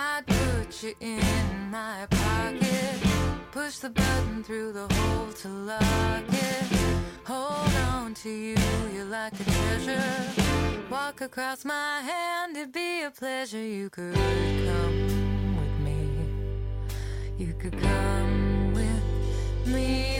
I'd put you in my pocket. Push the button through the hole to lock it. Hold on to you, you're like a treasure. Walk across my hand, it'd be a pleasure. You could come with me. You could come with me.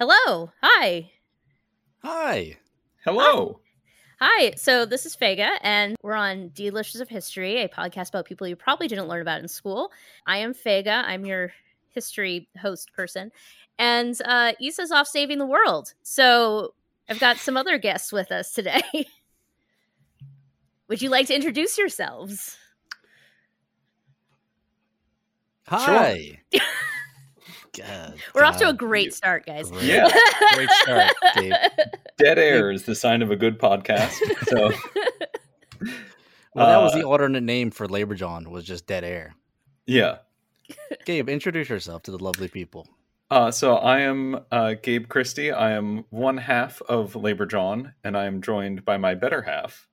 Hello. Hi. Hi. Hello. Hi. So this is Fega, and we're on D-listers of History, a podcast about people you probably didn't learn about in school. I am Fega. I'm your history host person. And uh, Issa's off saving the world. So I've got some other guests with us today. Would you like to introduce yourselves? Hi. God, We're off to a great start, guys. Great. Yeah. Great start, Dave. Dead air is the sign of a good podcast. So Well, that was Uh, the alternate name for Labor Jawn was just dead air. yeah. Gabe, introduce yourself to the lovely people. Uh, so I am uh, Gabe Christie. I am one half of Labor Jawn, and I am joined by my better half.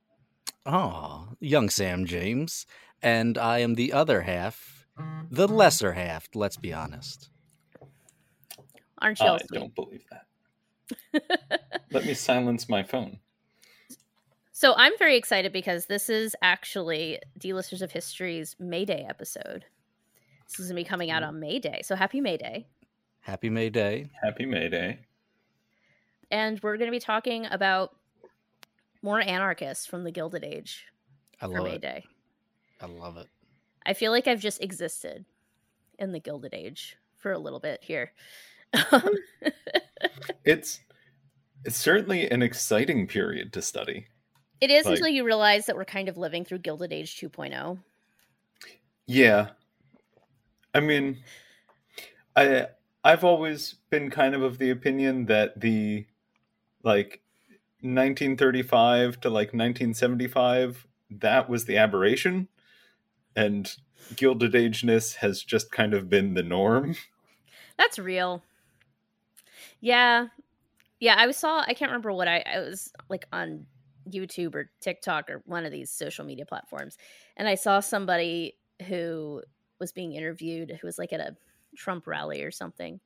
Oh, young Sam James. And I am the other half, the lesser half, let's be honest. Aren't you I sweet? don't believe that. Let me silence my phone. So I'm very excited because this is actually D-listers of History's May Day episode. This is gonna be coming out mm-hmm. on May Day. So happy May Day. Happy May Day. Happy May Day. And we're gonna be talking about more anarchists from the Gilded Age I for love May it. Day. I love it. I feel like I've just existed in the Gilded Age for a little bit here. It's it's certainly an exciting period to study. it is Like- until you realize that we're kind of living through Gilded Age oh. 2.0. Yeah. I mean I I've always been kind of of the opinion that the like 1935 to like 1975 that was the aberration and gilded ageness has just kind of been the norm. That's real. Yeah. Yeah, I saw I can't remember what I I was like on YouTube or TikTok or one of these social media platforms and I saw somebody who was being interviewed who was like at a Trump rally or something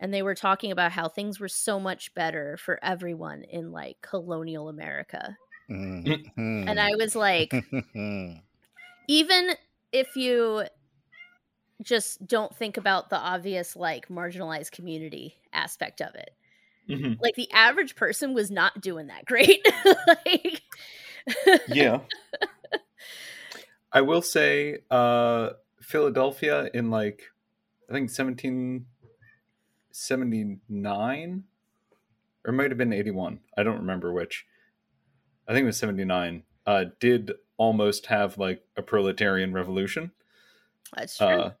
and they were talking about how things were so much better for everyone in like colonial America. Mm. And I was like even if you just don't think about the obvious like marginalized community aspect of it Mhm. like the average person was not doing that great like yeah. I will say uh Philadelphia in like I think 1779 or might have been 81. I don't remember which. I think it was 79. Uh did almost have like a proletarian revolution that's true uh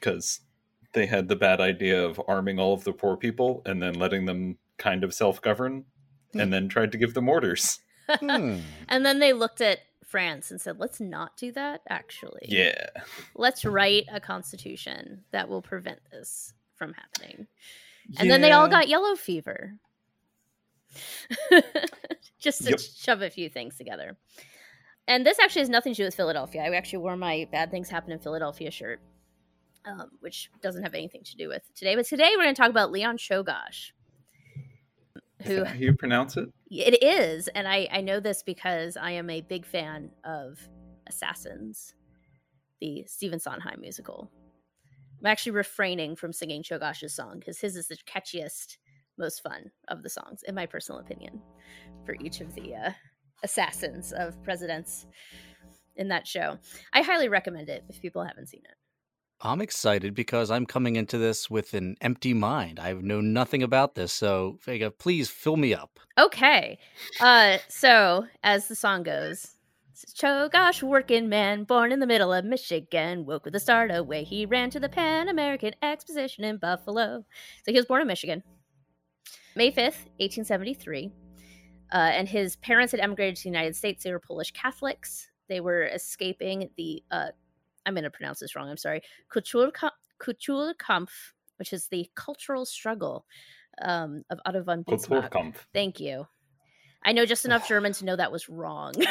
cuz they had the bad idea of arming all of the poor people and then letting them kind of self-govern and then tried to give them orders. Hmm. and then they looked at france and said let's not do that actually Yeah. let's write a constitution that will prevent this from happening and then they all got yellow fever just to Yep. shove a few things together and this actually has nothing to do with philadelphia i actually wore my bad things happen in philadelphia shirt um, which doesn't have anything to do with today but today we're going to talk about leon Czolgosz Is who that how you pronounce it? it is and I, I know this because i am a big fan of assassins the stephen sondheim musical. I'm actually refraining from singing Czolgosz's song because his is the catchiest most fun of the songs in my personal opinion for each of the uh, assassins of presidents in that show. I highly recommend it if people haven't seen it I'm excited because I'm coming into this with an empty mind. I know nothing about this, so Vega, please fill me up. Okay. Uh so as the song goes, Czolgosz working man, born in the middle of Michigan, woke with a start away. He ran to the Pan American Exposition in Buffalo. So he was born in Michigan. May 5th, 1873. Uh, and his parents had emigrated to the United States. They were Polish Catholics. They were escaping the uh, I'm going to pronounce this wrong. I'm sorry. Kulturkampf, Kulturkampf which is the cultural struggle um, of Otto von Bismarck. Kulturkampf. Thank you. I know just enough German to know that was wrong.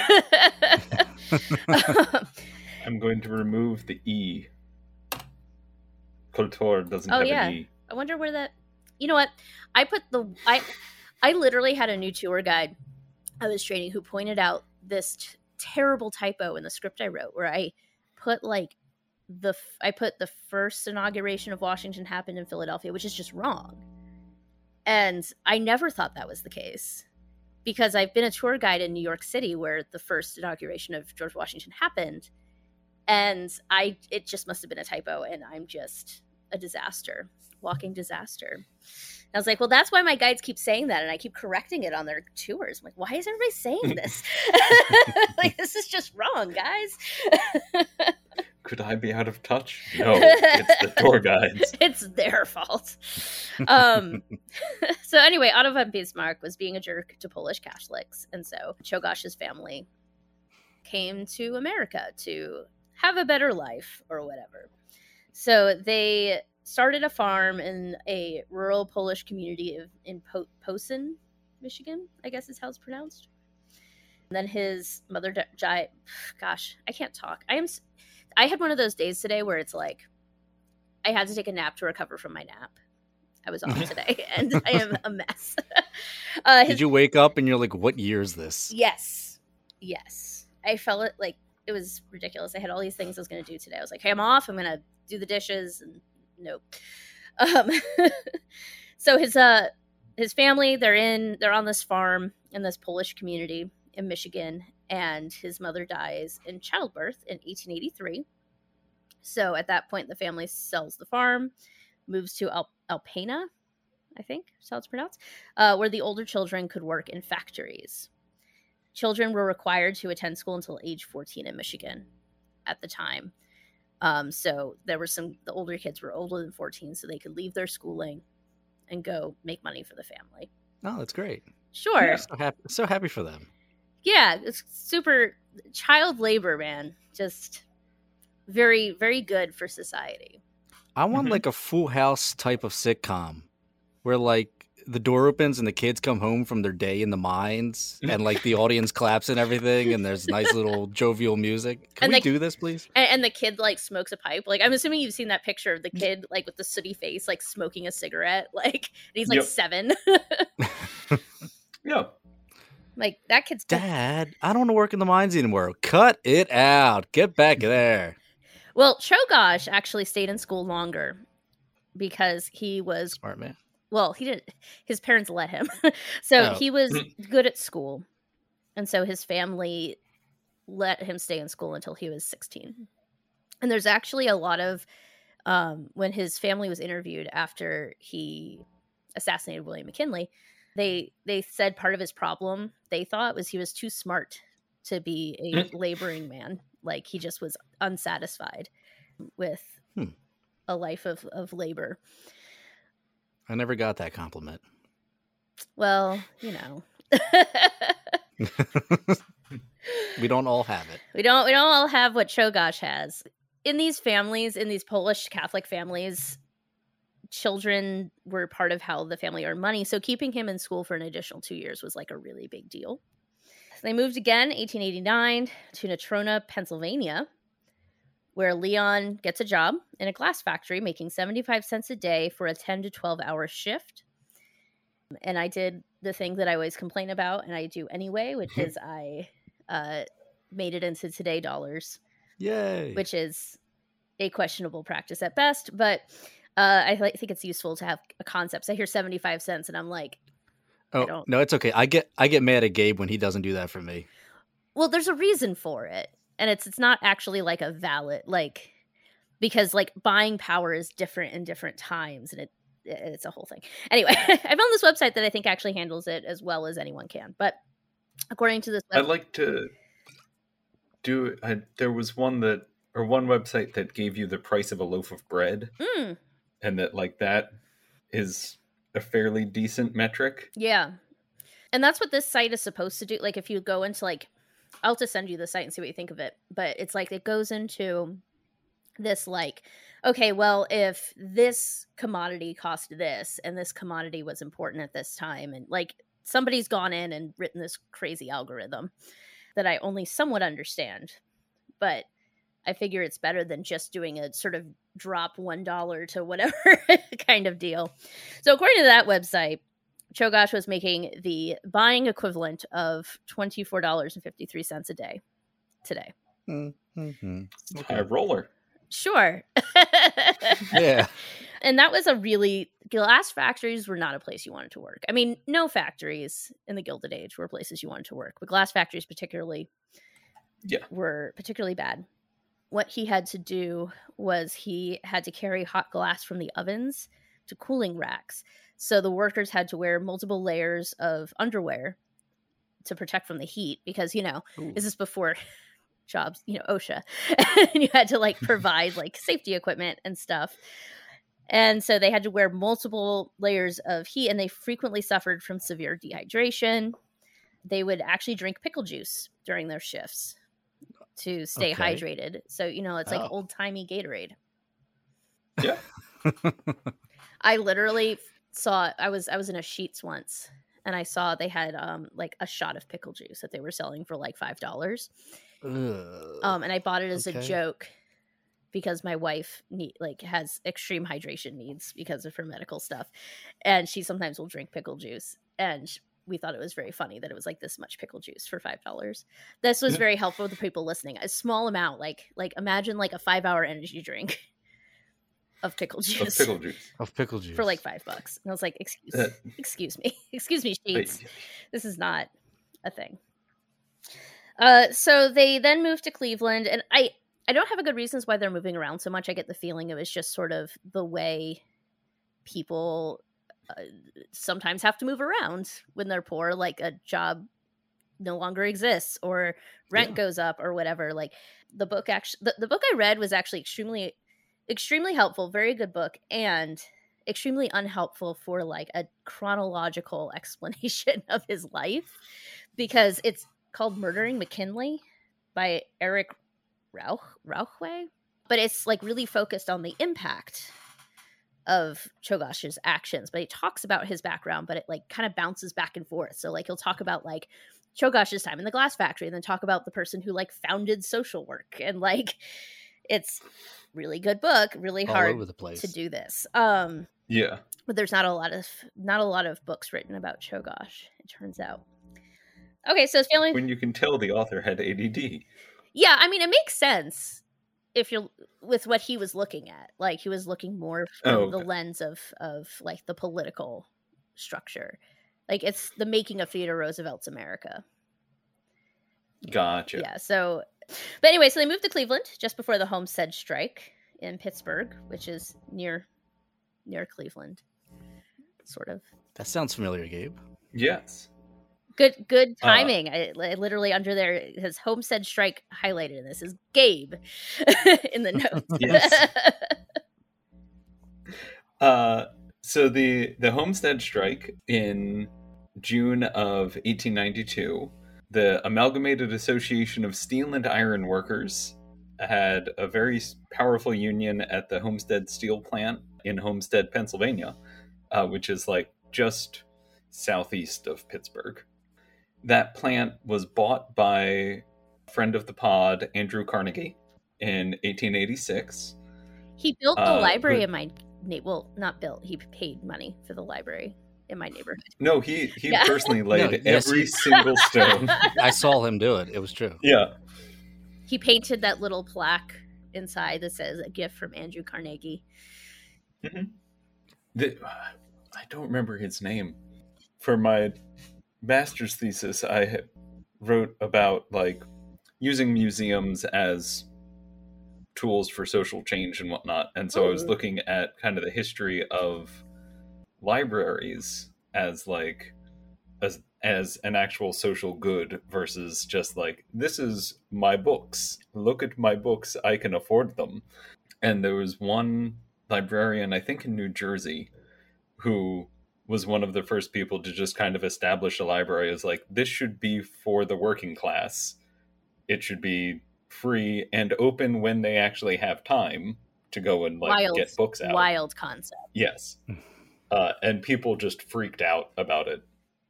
I'm going to remove the E. Kultur doesn't Oh, have yeah. an E. I wonder where that. You know what? I put the I I literally had a new tour guide I was training who pointed out this t- terrible typo in the script I wrote where I put like the I put the first inauguration of Washington happened in Philadelphia, which is just wrong. And I never thought that was the case because I've been a tour guide in New York City where the first inauguration of George Washington happened and I it just must have been a typo and I'm just a disaster, walking disaster. And I was like, well, that's why my guides keep saying that, and I keep correcting it on their tours. I'm like, why is everybody saying this? like, this is just wrong, guys. Could I be out of touch? No, it's the tour guides. it's their fault. Um, so anyway, Otto von Bismarck was being a jerk to Polish Catholics, and so Czolgosz's family came to America to have a better life or whatever. So they started a farm in a rural Polish community of, in po- Posen, Michigan, I guess is how it's pronounced. And then his mother died. Gosh, I can't talk. I am. I had one of those days today where it's like I had to take a nap to recover from my nap. I was off today, and I am a mess. uh, his Did you wake up and you're like, what year is this? Yes. Yes. I felt it like it was ridiculous. I had all these things I was going to do today. I was like, hey, I'm off. I'm going to do the dishes. And nope. Um, so his, uh, his family, they're in, they're on this farm in this Polish community in Michigan. And his mother dies in childbirth in 1883. So at that point, the family sells the farm, moves to Al- Alpena, I think is how it's pronounced, uh, where the older children could work in factories children were required to attend school until age 14 in Michigan at the time. Um, so there were some, the older kids were older than 14, so they could leave their schooling and go make money for the family. Oh, that's great. Sure. Yeah. So happy, so happy for them. Yeah, it's super child labor, man. Just very, very good for society. I want Mhm. like a full house type of sitcom where like the door opens and the kids come home from their day in the mines and like the audience claps and everything and there's nice little jovial music. Can And we the- do this, please? And, and the kid like smokes a pipe. Like I'm assuming you've seen that picture of the kid like with the sooty face, like smoking a cigarette. Like and he's like Yep. seven. Yeah. like that kid's Dad, I don't want to work in the mines anymore. Cut it out. Get back there. Well, Czolgosz actually stayed in school longer because he was Smart man. Well, he didn't his parents let him. so Oh. he was good at school. And so his family let him stay in school until he was 16. And there's actually a lot of um when his family was interviewed after he assassinated William McKinley, they they said part of his problem they thought was he was too smart to be a laboring man. Like he just was unsatisfied with Hmm. a life of, of labor. I never got that compliment. Well, you know. we don't all have it. we don't we don't all have what Czolgosz has. In these families, in these Polish Catholic families, children were part of how the family earned money. So keeping him in school for an additional two years was like a really big deal. They moved again, 1889, to Natrona, Pennsylvania, where Leon gets a job in a glass factory making 75 cents a day for a 10 to 12 hour shift. And I did the thing that I always complain about, and I do anyway, which is I uh, made it into today dollars, Yay. which is a questionable practice at best. But uh, I th- think it's useful to have a concept. So I hear 75 cents, and I'm like, oh, no, it's okay. I get I get mad at Gabe when he doesn't do that for me. well there's a reason for it and it's it's not actually like a valid like because like buying power is different in different times and it it's a whole thing anyway i found this website that i think actually handles it as well as anyone can but according to this I'd like to do. I, there was one that, or one website that gave you the price of a loaf of bread, Mm, and that like that is a fairly decent metric. yeah and that's what this site is supposed to do like if you go into like I'll just send you the site and see what you think of it. But it's like it goes into this like, okay, well, if this commodity cost this and this commodity was important at this time, and like somebody's gone in and written this crazy algorithm that I only somewhat understand, but I figure it's better than just doing a sort of drop one dollar to whatever kind of deal. So according to that website, Czolgosz was making the buying equivalent of twenty four dollars and fifty three cents a day today. Mm-hmm. High roller. Sure. Yeah. and that was a really glass factories were not a place you wanted to work. I mean, no factories in the Gilded Age were places you wanted to work, but glass factories particularly Yeah. were particularly bad. What he had to do was he had to carry hot glass from the ovens to cooling racks. So the workers had to wear multiple layers of underwear to protect from the heat because, you know, Ooh. this is before jobs, you know, OSHA. and you had to like provide like safety equipment and stuff. And so they had to wear multiple layers of heat and they frequently suffered from severe dehydration. They would actually drink pickle juice during their shifts to stay Okay. hydrated. So, you know, it's like Oh. old timey Gatorade. Yeah. I literally saw I was I was in a Sheetz once and I saw they had um like a shot of pickle juice that they were selling for like five dollars. Um and I bought it as a joke because my wife need like has extreme hydration needs because of her medical stuff. And she sometimes will drink pickle juice. And we thought it was very funny that it was like this much pickle juice for five dollars. This was very helpful to people listening. A small amount, like like imagine like a five hour energy drink of pickle juice. Of pickle juice. of pickle juice for like five bucks. And I was like, excuse excuse me. excuse me, Sheetz. This is not a thing. Uh so they then moved to Cleveland and I I don't have a good reasons why they're moving around so much. I get the feeling it was just sort of the way people uh, sometimes have to move around when they're poor like a job no longer exists or rent Yeah. goes up or whatever like the book actually the, the book i read was actually extremely extremely helpful very good book and extremely unhelpful for like a chronological explanation of his life because it's called murdering mckinley by eric rauch rauchway but it's like really focused on the impact of Czolgosz's actions, but he talks about his background, but it like kind of bounces back and forth. So like he'll talk about like Czolgosz's time in the glass factory and then talk about the person who like founded social work and like it's really good book, really all hard over the place. to do this. Um Yeah. but there's not a lot of not a lot of books written about Czolgosz, it turns out. Okay, so his family When you can tell the author had ADD. yeah, I mean it makes sense if you're with what he was looking at. Like he was looking more from Oh, the lens of of like the political structure. Like it's the making of Theodore Roosevelt's America. Gotcha. Yeah. So but anyway, so they moved to Cleveland just before the Homestead strike in Pittsburgh, which is near near Cleveland. Sort of. That sounds familiar, Gabe. Yes. Good good Uh, timing. I, I literally under there his Homestead strike highlighted in this is Gabe in the notes. Yes. Uh, so the the Homestead strike in June of 1892, the Amalgamated Association of Steel and Iron Workers had a very powerful union at the Homestead Steel Plant in Homestead, Pennsylvania, uh, which is like just southeast of Pittsburgh. That plant was bought by a friend of the pod, Andrew Carnegie, in 1886. He built the Uh, library but- in my well, not built. He paid money for the library in my neighborhood. No, he he Yeah. personally laid No, yes, every he- single stone. I saw him do it. It was true. Yeah. he painted that little plaque inside that says "A gift from Andrew Carnegie." Mm-hmm. The, I don't remember his name. For my master's thesis, I wrote about like using museums as tools for social change and whatnot. And so I was oh. looking at kind of the history of libraries as like as as an actual social good versus just like this is my books. Look at my books, I can afford them. And there was one librarian, I think in New Jersey, who was one of the first people to just kind of establish a library as like this should be for the working class it should be free and open when they actually have time to go and like wild, get books out. wild concept. Yes. Uh, and people just freaked out about it.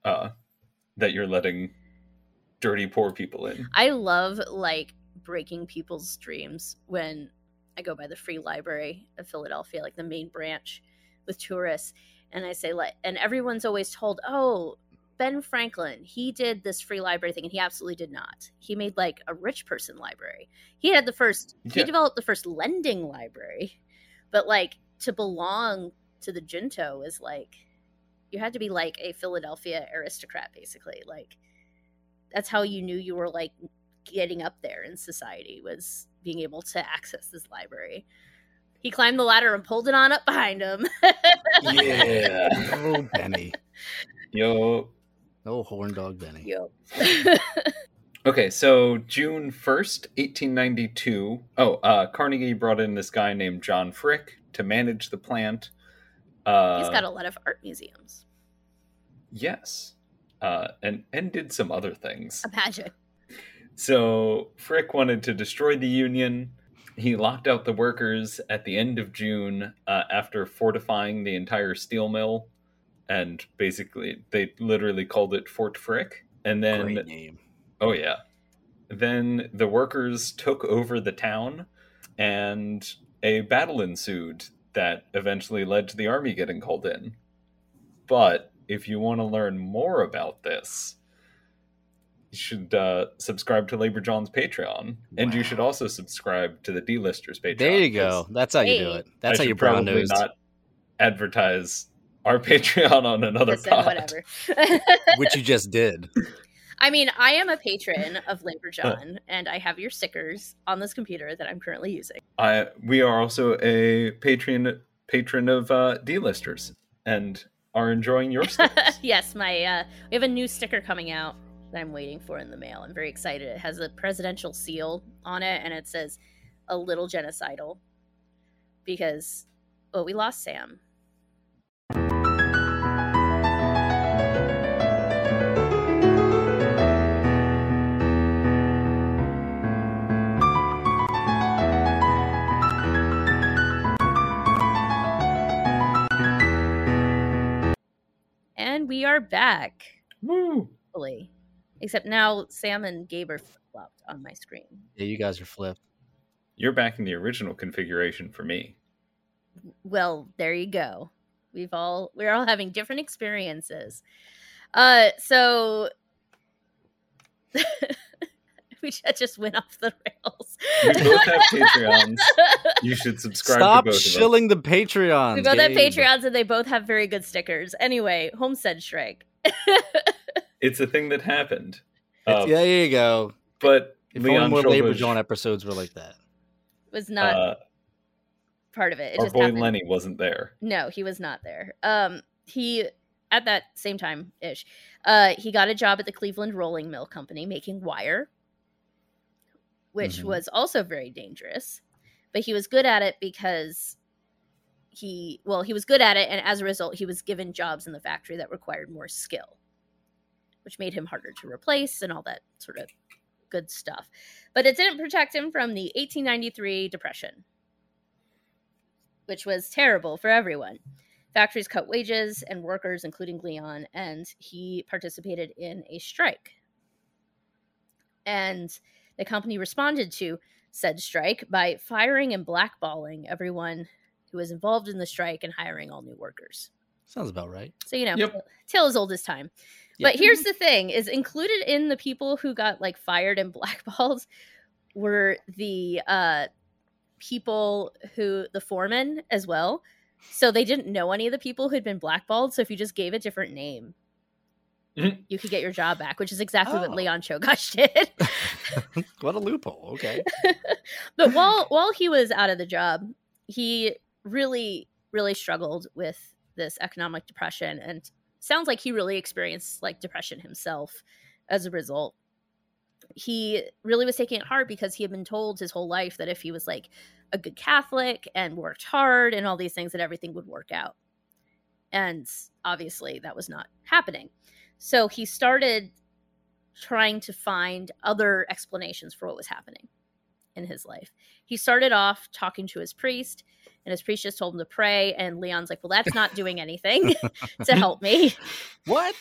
Uh, that you're letting dirty poor people in. I love like breaking people's dreams when I go by the free library of Philadelphia, like the main branch with tourists, and I say like, and everyone's always told, oh. Ben Franklin, he did this free library thing, and he absolutely did not. He made like a rich person library. He had the first, he developed the first lending library, but like to belong to the junto is like, you had to be like a Philadelphia aristocrat, basically. Like, that's how you knew you were like getting up there in society was being able to access this library. He climbed the ladder and pulled it on up behind him. Yeah. Oh, Benny. Yo. Oh, horn dog Benny. yo Okay, so June 1st, 1892. Oh, uh, Carnegie brought in this guy named John Frick to manage the plant. Uh, He's got a lot of art museums. Yes. Uh, and, and did some other things. Imagine. So Frick wanted to destroy the Union. He locked out the workers at the end of June uh, after fortifying the entire steel mill. And basically, they literally called it Fort Frick. And then Great name. Oh yeah. Then the workers took over the town and a battle ensued that eventually led to the army getting called in. But if you want to learn more about this, you should uh, subscribe to Labor Jawn's Patreon, and you should also subscribe to the D-listers Patreon. There you go. That's how you do it. That's I how you should brown probably nosed. not advertise our Patreon on another Listen, pod. whatever. Which you just did. I mean, I am a patron of Labor Jawn, and I have your stickers on this computer that I'm currently using. I we are also a patron patron of uh, D-listers and are enjoying your stickers. yes, my uh, we have a new sticker coming out that I'm waiting for in the mail. I'm very excited. It has a presidential seal on it, and it says "a little genocidal" because oh, we lost Sam. And we are back. Woo! Hopefully. Except now Sam and Gabe are flopped on my screen. Yeah, you guys are flipped. You're back in the original configuration for me. Well, there you go. We've all we're all having different experiences. Uh so we just went off the rails. We both have Patreons. You should subscribe Stop to both shilling the Patreons. we both have Gabe. Patreons and they both have very good stickers. Anyway, Homestead Strike. of us. It's a thing that happened. It's- Uh, yeah, there you go. But If Leon only more Labor Shulbush, John episodes were like that. was not uh, part of it. It our just boy happened. Lenny wasn't there. No, he was not there. Um, he at that same time ish, uh, he got a job at the Cleveland Rolling Mill Company making wire, which Mhm. was also very dangerous. But he was good at it because he well, he was good at it, and as a result, he was given jobs in the factory that required more skill, which made him harder to replace and all that sort of good stuff. But it didn't protect him from the 1893 depression which was terrible for everyone. Factories cut wages and workers, including Leon, and he participated in a strike. And the company responded to said strike by firing and blackballing everyone who was involved in the strike and hiring all new workers. Sounds about right. So, you know, Yep. tale as old as time. Yeah. But here's the thing is included in the people who got like fired and blackballed were the uh people who the foreman as well. So they didn't know any of the people who'd been blackballed. So if you just gave a different name, Mhm. you could get your job back, which is exactly what Oh. Leon Czolgosz did. what a loophole. Okay. but while while he was out of the job, he really really struggled with this economic depression and sounds like he really experienced like depression himself as a result. He really was taking it hard because he had been told his whole life that if he was like a good Catholic and worked hard and all these things that everything would work out. And obviously that was not happening. So he started trying to find other explanations for what was happening in his life. He started off talking to his priest, and his priest just told him to pray. And Leon's like, Well, that's not doing anything to help me. What?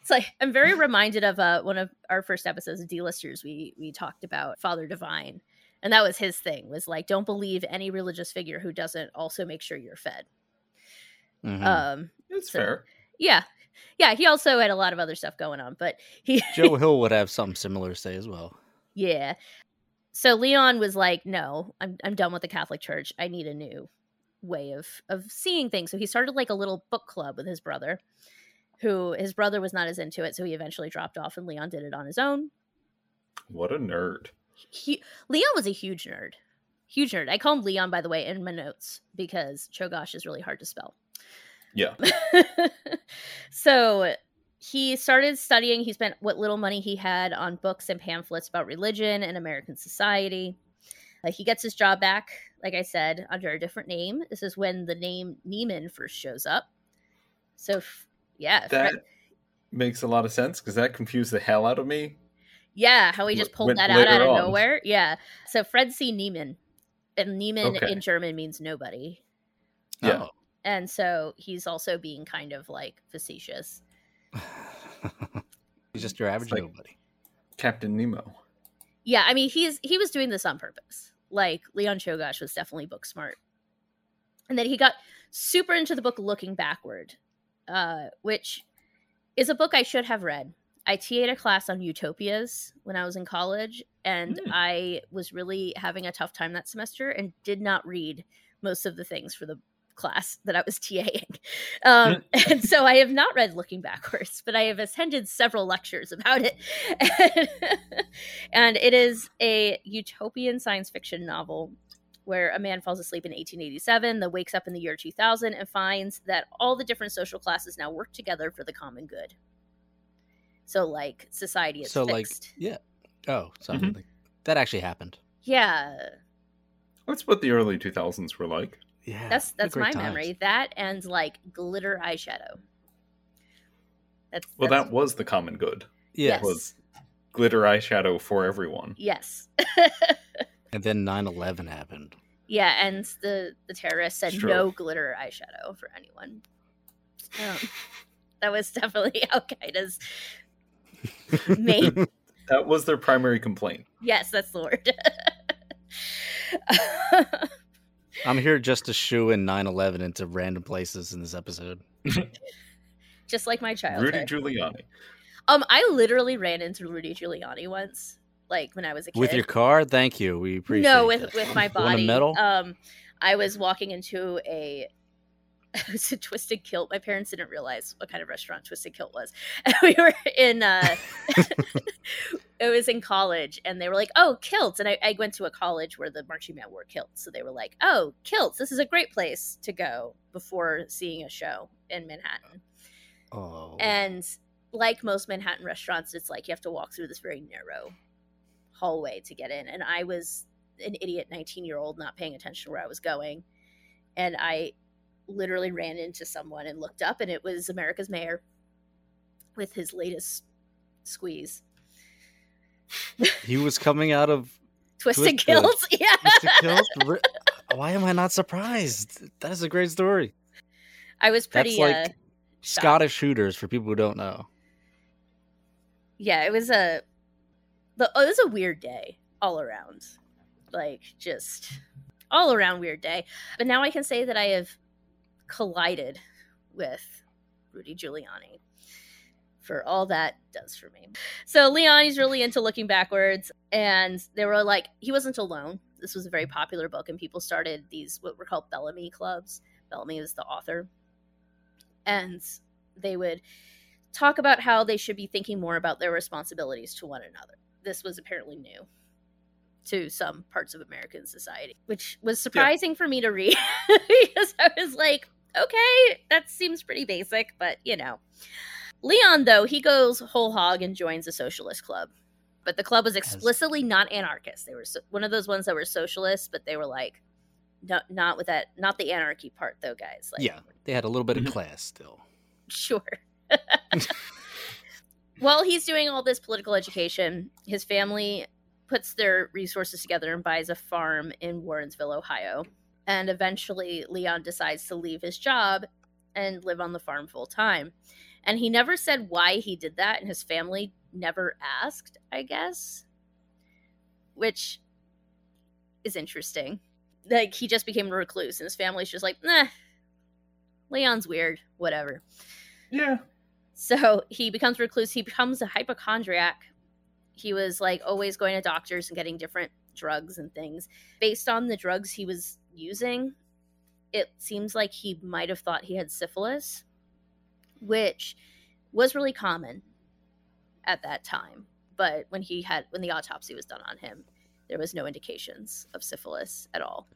It's like I'm very reminded of uh, one of our first episodes of D-listers. We we talked about Father Divine, and that was his thing. Was like, don't believe any religious figure who doesn't also make sure you're fed. Mhm. Um, It's So- fair. yeah, yeah. He also had a lot of other stuff going on, but he Joe Hill would have something similar to say as well. Yeah. So Leon was like, "No, I'm I'm done with the Catholic Church. I need a new way of of seeing things." So he started like a little book club with his brother, who his brother was not as into it, so he eventually dropped off and Leon did it on his own. What a nerd. He Leon was a huge nerd. Huge nerd. I call him Leon by the way in my notes because Czolgosz is really hard to spell. Yeah. so he started studying. He spent what little money he had on books and pamphlets about religion and American society. Uh, he gets his job back, like I said, under a different name. This is when the name Nieman first shows up. So, f- yeah, That Fred- makes a lot of sense because that confused the hell out of me. yeah, how he just pulled went that out out of on. nowhere. Yeah. So Fred C. Nieman, and Nieman Okay. in German means nobody. Yeah. Oh. And so he's also being kind of like facetious. He's just your average like- buddy, Captain Nemo. Yeah, I mean he's he was doing this on purpose. Like Leon Czolgosz was definitely book smart. And then he got super into the book Looking Backward, uh, which is a book I should have read. I TA'd a class on utopias when I was in college, and Hmm. I was really having a tough time that semester and did not read most of the things for the class that I was TAing. Um, and so I have not read Looking Backwards, but I have attended several lectures about it. and it is a utopian science fiction novel where a man falls asleep in 1887, then wakes up in the year 2000 and finds that all the different social classes now work together for the common good. So, like, society is So, like, yeah. Oh, so Mhm. that actually happened. yeah, That's what the early 2000s were like. Yeah. that's that's my times. memory. That and like glitter eyeshadow. That's Well, that's, that was the common good. Yeah. yes, was- Glitter eyeshadow for everyone. yes, And then 9/11 happened. yeah. And the the terrorists said Sure. no glitter eyeshadow for anyone. Um, that was definitely Al Qaeda's main. That was their primary complaint. yes, that's the word. I'm here just to shoe in 9/11 into random places in this episode. Just like my childhood. Rudy Giuliani. um, I literally ran into Rudy Giuliani once, like when I was a kid. With your car, thank you. We appreciate it. no with that. with my Want a body medal? um i was walking into a it was a twisted kilt my parents didn't realize what kind of restaurant twisted kilt was and we were in uh it was in college and they were like oh kilts and I, I went to a college where the marching band wore kilts so they were like oh kilts this is a great place to go before seeing a show in manhattan oh. and like most Manhattan restaurants, it's like you have to walk through this very narrow hallway to get in. And I was an idiot 19 year old not paying attention to where I was going. And I literally ran into someone and looked up, and it was America's mayor with his latest squeeze. he was coming out of Twisted Twisted. kills. Yeah. Twisted Kills. Why am I not surprised? That is a great story. I was pretty, That's like uh, Scottish shooters for people who don't know. yeah, it was a, the, it was a weird day all around. Like, just all around weird day. But now I can say that I have collided with Rudy Giuliani for all that does for me. So Leon, he's really into looking backwards, and they were like, he wasn't alone. This was a very popular book, and people started these what were called Bellamy clubs. Bellamy is the author, and they would talk about how they should be thinking more about their responsibilities to one another. This was apparently new to some parts of American society, which was surprising for me to read because I was like, okay, that seems pretty basic, but you know. Leon, though, he goes whole hog and joins a socialist club. But the club was explicitly not anarchist. They were so, one of those ones that were socialists, but they were like, no, not with that, not the anarchy part, though, guys. Like, yeah, they had a little bit of Mhm. class still. sure. while he's doing all this political education, his family puts their resources together and buys a farm in Warrensville, Ohio. And eventually, Leon decides to leave his job and live on the farm full time. And he never said why he did that, and his family never asked, I guess, which is interesting. Like, he just became a recluse, and his family's just like, nah, Leon's weird, whatever. Yeah. So he becomes recluse. He becomes a hypochondriac. He was like always going to doctors and getting different drugs and things. Based on the drugs he was using, it seems like he might have thought he had syphilis, which was really common at that time. But when he had when the autopsy was done on him, there was no indications of syphilis at all.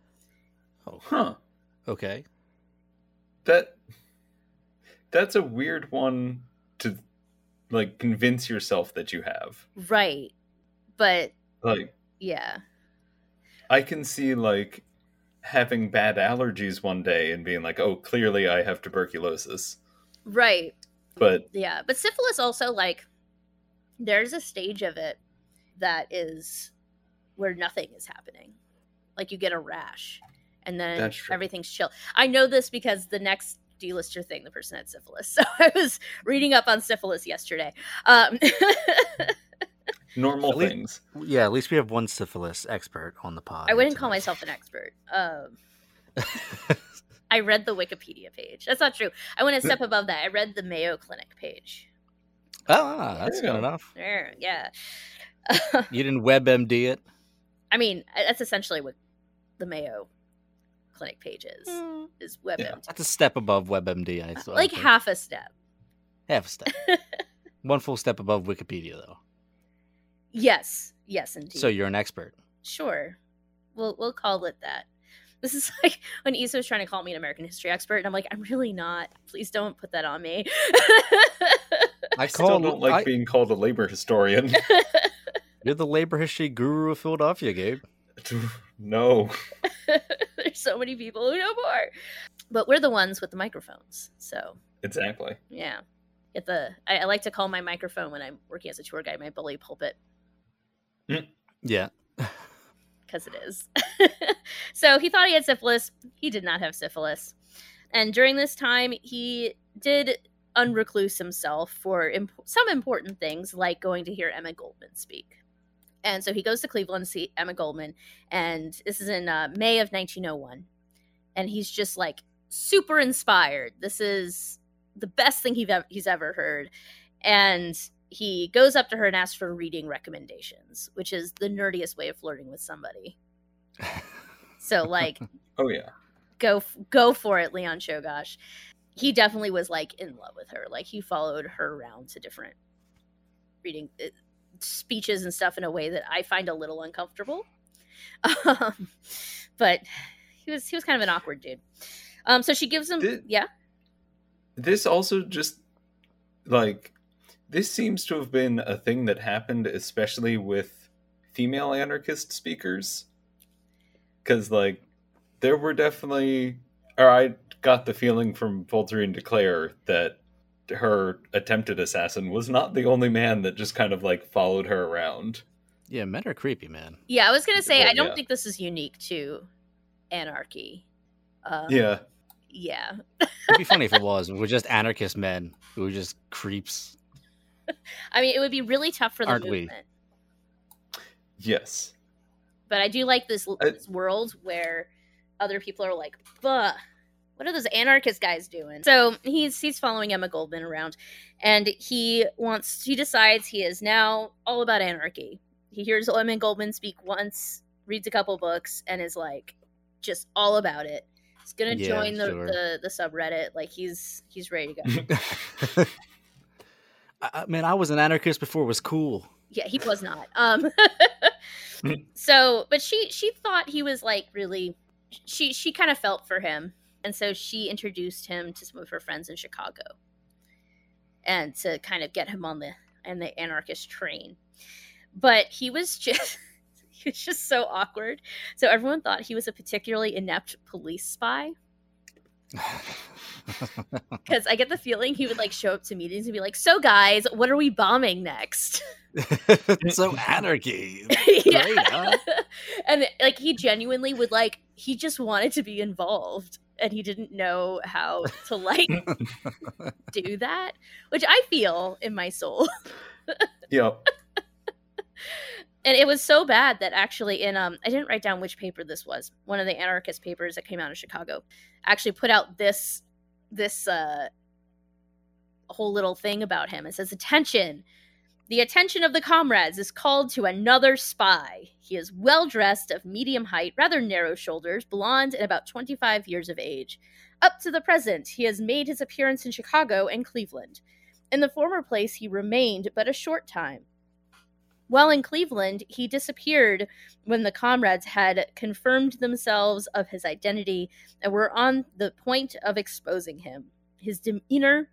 Oh, Huh. okay. That that's a weird one to like convince yourself that you have. Right. But Like yeah. I can see like having bad allergies one day and being like, "Oh, clearly I have tuberculosis." Right. But Yeah, but syphilis also like there's a stage of it that is where nothing is happening. Like you get a rash and then everything's chill. I know this because the next D-lister thing the person had syphilis. So I was reading up on syphilis yesterday. Um normal At least- things. Yeah, at least we have one syphilis expert on the pod. I wouldn't call nice. myself an expert. Um I read the Wikipedia page. That's not true. I went a step above that. I read the Mayo Clinic page. ah, that's good enough. There, yeah. You didn't WebMD it. I mean, that's essentially what the Mayo Clinic page is. Is WebMD. Yeah. That's a step above WebMD. I thought. like half a step. half a step. one full step above Wikipedia, though. Yes, yes, indeed. So you're an expert. sure, we'll we'll call it that. This is like when Issa was trying to call me an American history expert, and I'm like, I'm really not. Please don't put that on me. I Still call don't like I- being called a labor historian. You're the labor history guru of Philadelphia, Gabe. no. There's so many people who know more, but we're the ones with the microphones. So Exactly. yeah, get the. I, I like to call my microphone when I'm working as a tour guide my bully pulpit. Yeah. because it is. so he thought he had syphilis. He did not have syphilis. And during this time, he did unrecluse himself for imp- some important things, like going to hear Emma Goldman speak. And so he goes to Cleveland to see Emma Goldman, and this is in uh, May of 1901. And he's just like super inspired. This is the best thing he've ev- he's ever heard. And he goes up to her and asks for reading recommendations, which is the nerdiest way of flirting with somebody. So like Oh yeah. go go for it, Leon Czolgosz. He definitely was like in love with her. Like he followed her around to different reading uh, speeches and stuff in a way that I find a little uncomfortable. Um, but he was he was kind of an awkward dude. Um, so she gives him Did- yeah This also just like this seems to have been a thing that happened especially with female anarchist speakers cuz like there were definitely or I got the feeling from Voltairine de Cleyre that her attempted assassin was not the only man that just kind of like followed her around. Yeah, men are creepy, man. yeah. I was gonna say Well, I don't yeah. think this is unique to anarchy. Um, Yeah. yeah. It'd be funny if it was. We're just anarchist men who were just creeps. I mean, it would be really tough for the Aren't we? movement. Yes. but I do like this, I- this world where other people are like, "Buh, what are those anarchist guys doing?" So he's he's following Emma Goldman around, and he wants he decides he is now all about anarchy. He hears Emma Goldman speak once, reads a couple books, and is like just all about it. He's gonna Yeah, join the, sure. the the subreddit. Like he's he's ready to go. I, man, I was an anarchist before it was cool. yeah he was not. Um so but she she thought he was like really she she kind of felt for him. And so she introduced him to some of her friends in chicago and to kind of get him on the on the anarchist train. But he was just he was just so awkward. So everyone thought he was a particularly inept police spy because I get the feeling he would like show up to meetings and be like, "So guys, what are we bombing next?" so anarchy. yeah, Great, huh? and like he genuinely would like he just wanted to be involved and he didn't know how to like do that, which I feel in my soul. Yep. And it was so bad that actually in um I didn't write down which paper this was. One of the anarchist papers that came out of Chicago actually put out this this uh whole little thing about him. It says attention. The attention of the comrades is called to another spy. He is well dressed, of medium height, rather narrow shoulders, blonde, and about 25 years of age. Up to the present, he has made his appearance in Chicago and Cleveland. In the former place, he remained but a short time. While in Cleveland, he disappeared when the comrades had confirmed themselves of his identity and were on the point of exposing him. His demeanor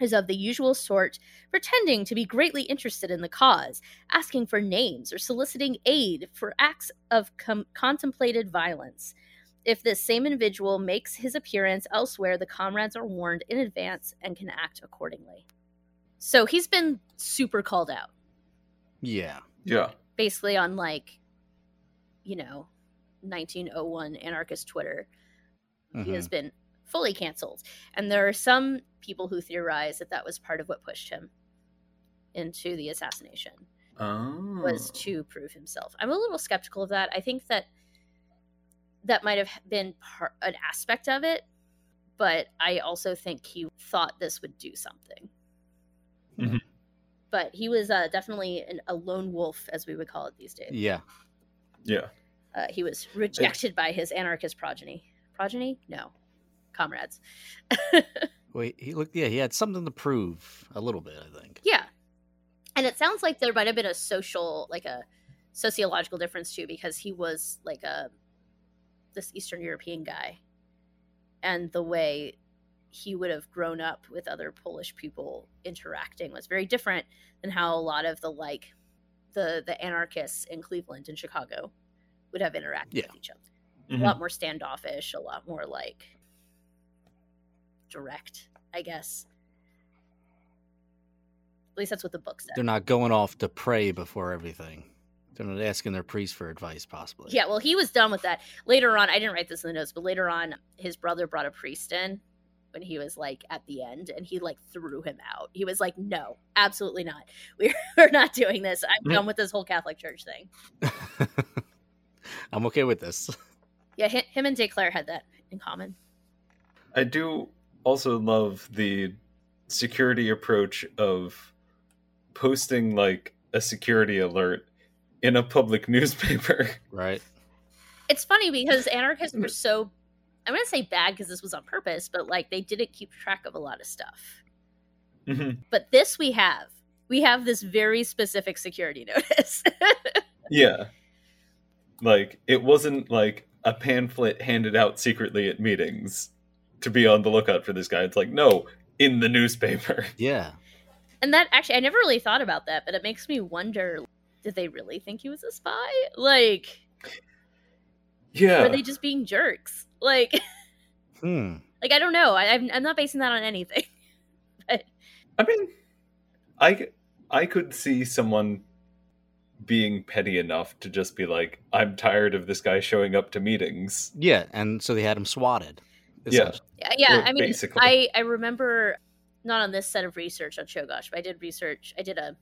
is of the usual sort, pretending to be greatly interested in the cause, asking for names or soliciting aid for acts of com- contemplated violence. If this same individual makes his appearance elsewhere, the comrades are warned in advance and can act accordingly. So he's been super called out, yeah. Yeah. basically on like, you know, 1901 anarchist Twitter. He has Mhm. been fully canceled. And there are some people who theorize that that was part of what pushed him into the assassination Oh. was to prove himself. I'm a little skeptical of that. I think that that might have been part, an aspect of it, but I also think he thought this would do something. Mhm. But he was uh, definitely an, a lone wolf, as we would call it these days. Yeah. Yeah. Uh, he was rejected by his anarchist progeny. Progeny? No, comrades. Wait, he looked. Yeah, he had something to prove a little bit. I think. Yeah. And it sounds like there might have been a social, like a sociological difference too, because he was like a this Eastern European guy. And the way he would have grown up with other Polish people interacting was very different than how a lot of the like the the anarchists in Cleveland and Chicago would have interacted Yeah. with each other. Mhm. A lot more standoffish, a lot more like direct, I guess. At least that's what the book said. They're not going off to pray before everything. They're not asking their priest for advice, possibly. Yeah, well, he was done with that. Later on, I didn't write this in the notes, but later on, his brother brought a priest in when he was like at the end, and he like threw him out. He was like, "No, absolutely not. We're, we're not doing this. I'm Mhm. done with this whole Catholic Church thing." I'm okay with this. Yeah, him and de Cleyre had that in common. I do also love the security approach of posting like a security alert in a public newspaper. Right. It's funny because anarchists were so. I'm gonna say bad because this was on purpose, but like they didn't keep track of a lot of stuff. Mhm. But this we have. We have this very specific security notice. yeah. Like it wasn't like a pamphlet handed out secretly at meetings to be on the lookout for this guy. It's like, no, in the newspaper. Yeah. And that actually, I never really thought about that, but it makes me wonder: did they really think he was a spy? Like, Yeah. are they just being jerks? Like, Hmm. like I don't know. I, I'm I'm not basing that on anything. I mean, I I could see someone being petty enough to just be like, I'm tired of this guy showing up to meetings. Yeah, and so they had him swatted. Yeah. Yeah, yeah. Well, I mean, basically. I I remember not on this set of research on Czolgosz, but I did research. I did a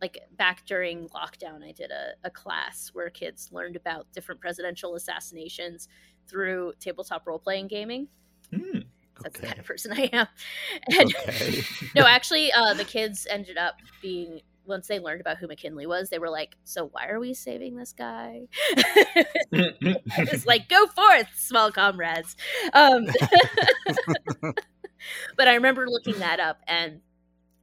like back during lockdown. I did a, a class where kids learned about different presidential assassinations through tabletop role playing gaming. Hmm. That's the kind of person I am. And Okay. no, actually, uh, the kids ended up being once they learned about who McKinley was, they were like, "So why are we saving this guy?" I was like, "Go forth, small comrades." Um, but I remember looking that up, and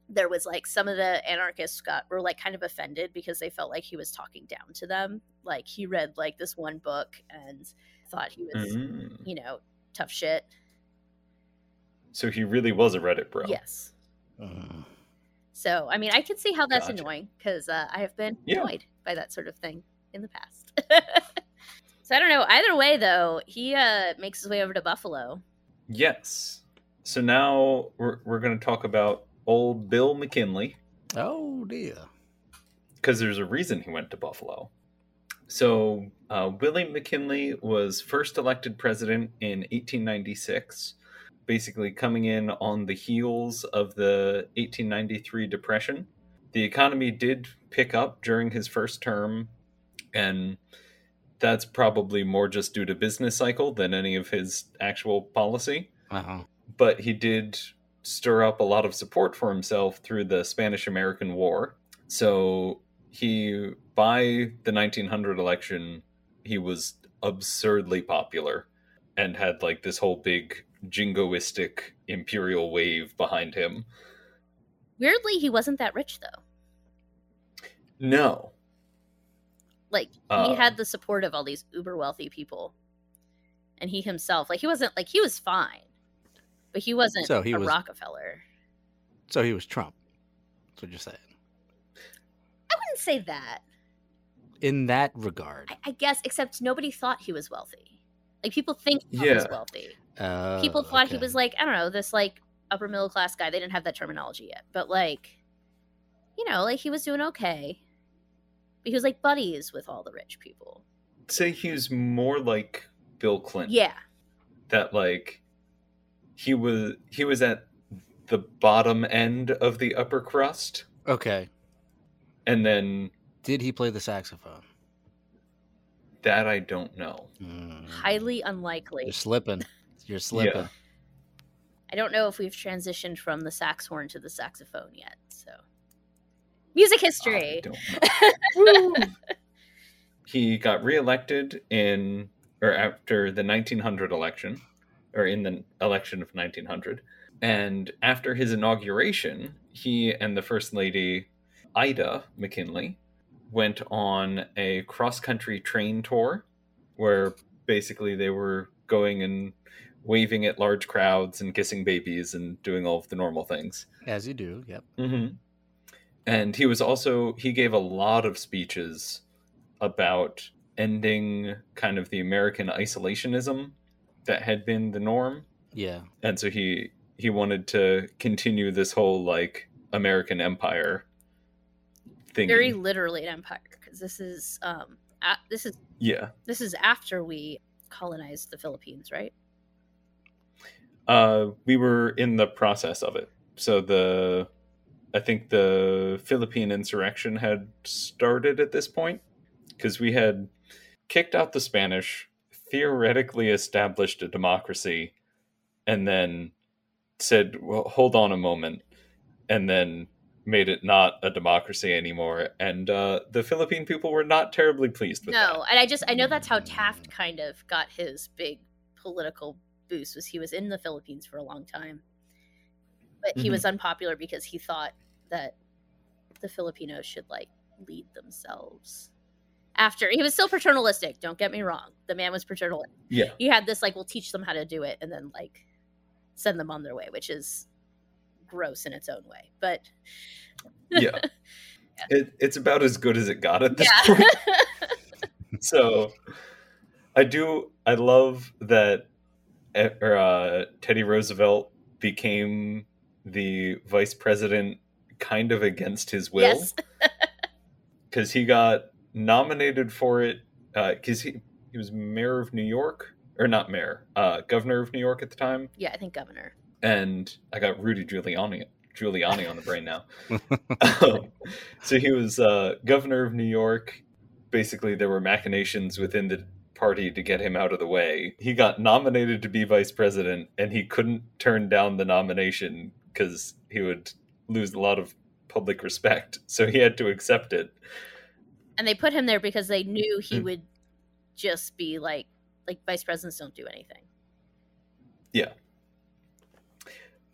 there was like some of the anarchists got were like kind of offended because they felt like he was talking down to them. Like he read like this one book and thought he was, Mm. you know, tough shit. So he really was a Reddit bro. Yes. Mm. So, I mean, I can see how that's Gotcha. annoying because uh, I have been Yeah. annoyed by that sort of thing in the past. so I don't know. Either way, though, he uh, makes his way over to Buffalo Yes. So now we're, we're going to talk about old Bill McKinley Oh dear. because there's a reason he went to Buffalo. So, uh, William McKinley was first elected president in 1896, basically coming in on the heels of the 1893 Depression. The economy did pick up during his first term, and that's probably more just due to business cycle than any of his actual policy Uh huh. but he did stir up a lot of support for himself through the Spanish American War. So he, by the 1900 election, he was absurdly popular and had like this whole big jingoistic imperial wave behind him. Weirdly, he wasn't that rich though. No. Like he Uh. had the support of all these uber wealthy people, and he himself, like he wasn't like he was fine, but he wasn't So he a was- Rockefeller. So he was Trump. That's what you're saying. I wouldn't say that. In that regard. I, I guess, except nobody thought he was wealthy. Like people think he was wealthy. Uh, People thought he was like I don't know this like upper middle class guy. They didn't have that terminology yet, but like, you know, like he was doing okay. But he was like buddies with all the rich people. Say he was more like Bill Clinton. Yeah, That like he was he was at the bottom end of the upper crust Okay. and then Did he play the saxophone? that I don't know. Hmm. highly unlikely. You're slipping. You're slipping. Yeah. I don't know if we've transitioned from the sax horn to the saxophone yet. So, music history. I don't know. he got reelected in or after the 1900 election or in the election of 1900 and after his inauguration he and the first lady ida mckinley went on a cross-country train tour where basically they were going and waving at large crowds and kissing babies and doing all of the normal things As you do. Yep. hmm And he was also he gave a lot of speeches about ending kind of the American isolationism that had been the norm, Yeah. and so he he wanted to continue this whole like American empire thing. Very literally an empire because this is um a- this is yeah. this is after we colonized the Philippines, right? Uh, we were in the process of it. So the I think the Philippine insurrection had started at this point because we had kicked out the Spanish, theoretically established a democracy, and then said, "Well, hold on a moment," and then made it not a democracy anymore. And uh, the Philippine people were not terribly pleased with No, and I just I know that's how Taft kind of got his big political boost was he was in the Philippines for a long time. But he Mhm. was unpopular because he thought that the Filipinos should like lead themselves. After he was still paternalistic, don't get me wrong. The man was paternal. Yeah. He had this like we'll teach them how to do it and then like send them on their way, which is gross in its own way. But Yeah. It, it's about as good as it got at this yeah. point. so I do I love that eh, uh, Teddy Roosevelt became the vice president kind of against his will yes. because he got nominated for it because he he was mayor of New York or not mayor uh, governor of New York at the time Yeah, I think governor. and I got Rudy Giuliani Giuliani on the brain now. um, so he was uh, governor of New York. Basically, there were machinations within the party to get him out of the way. He got nominated to be vice president, and he couldn't turn down the nomination because he would lose a lot of public respect. So he had to accept it. And they put him there because they knew he Mm. would just be like like vice presidents don't do anything Yeah.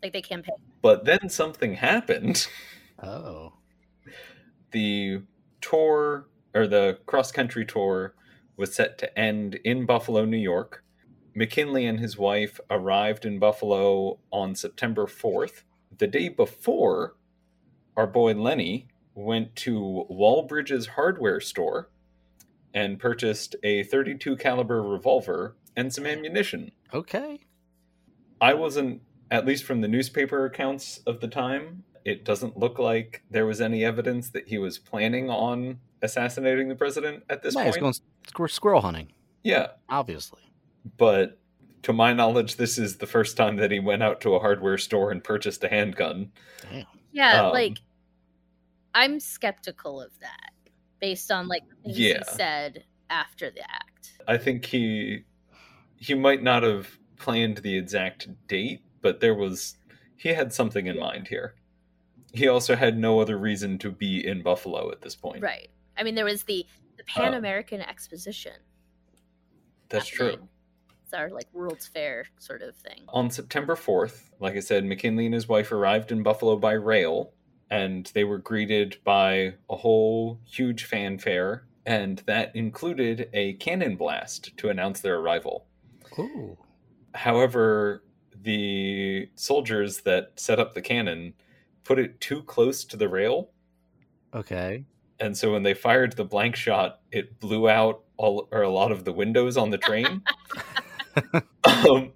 like they campaign But then something happened. Oh. the tour or the cross country tour was set to end in Buffalo, New York. McKinley and his wife arrived in Buffalo on September 4th. The day before, our boy Lenny went to Walbridge's hardware store and purchased a 32 caliber revolver and some ammunition. Okay. I wasn't, at least from the newspaper accounts of the time, it doesn't look like there was any evidence that he was planning on assassinating the president at this Yeah, he's point. going squir- squirrel hunting, yeah, obviously. but to my knowledge, this is the first time that he went out to a hardware store and purchased a handgun. Damn. Yeah, Um, like I'm skeptical of that based on like things Yeah. he said after the act. I think he he might not have planned the exact date, but there was he had something in mind here. He also had no other reason to be in Buffalo at this point. Right. I mean, there was the the Pan Um, American Exposition. That's true. happening. It's our like World's Fair sort of thing. On September 4th, like I said, McKinley and his wife arrived in Buffalo by rail, and they were greeted by a whole huge fanfare, and that included a cannon blast to announce their arrival. Ooh. However, the soldiers that set up the cannon put it too close to the rail, Okay. and so when they fired the blank shot, it blew out all or a lot of the windows on the train. um,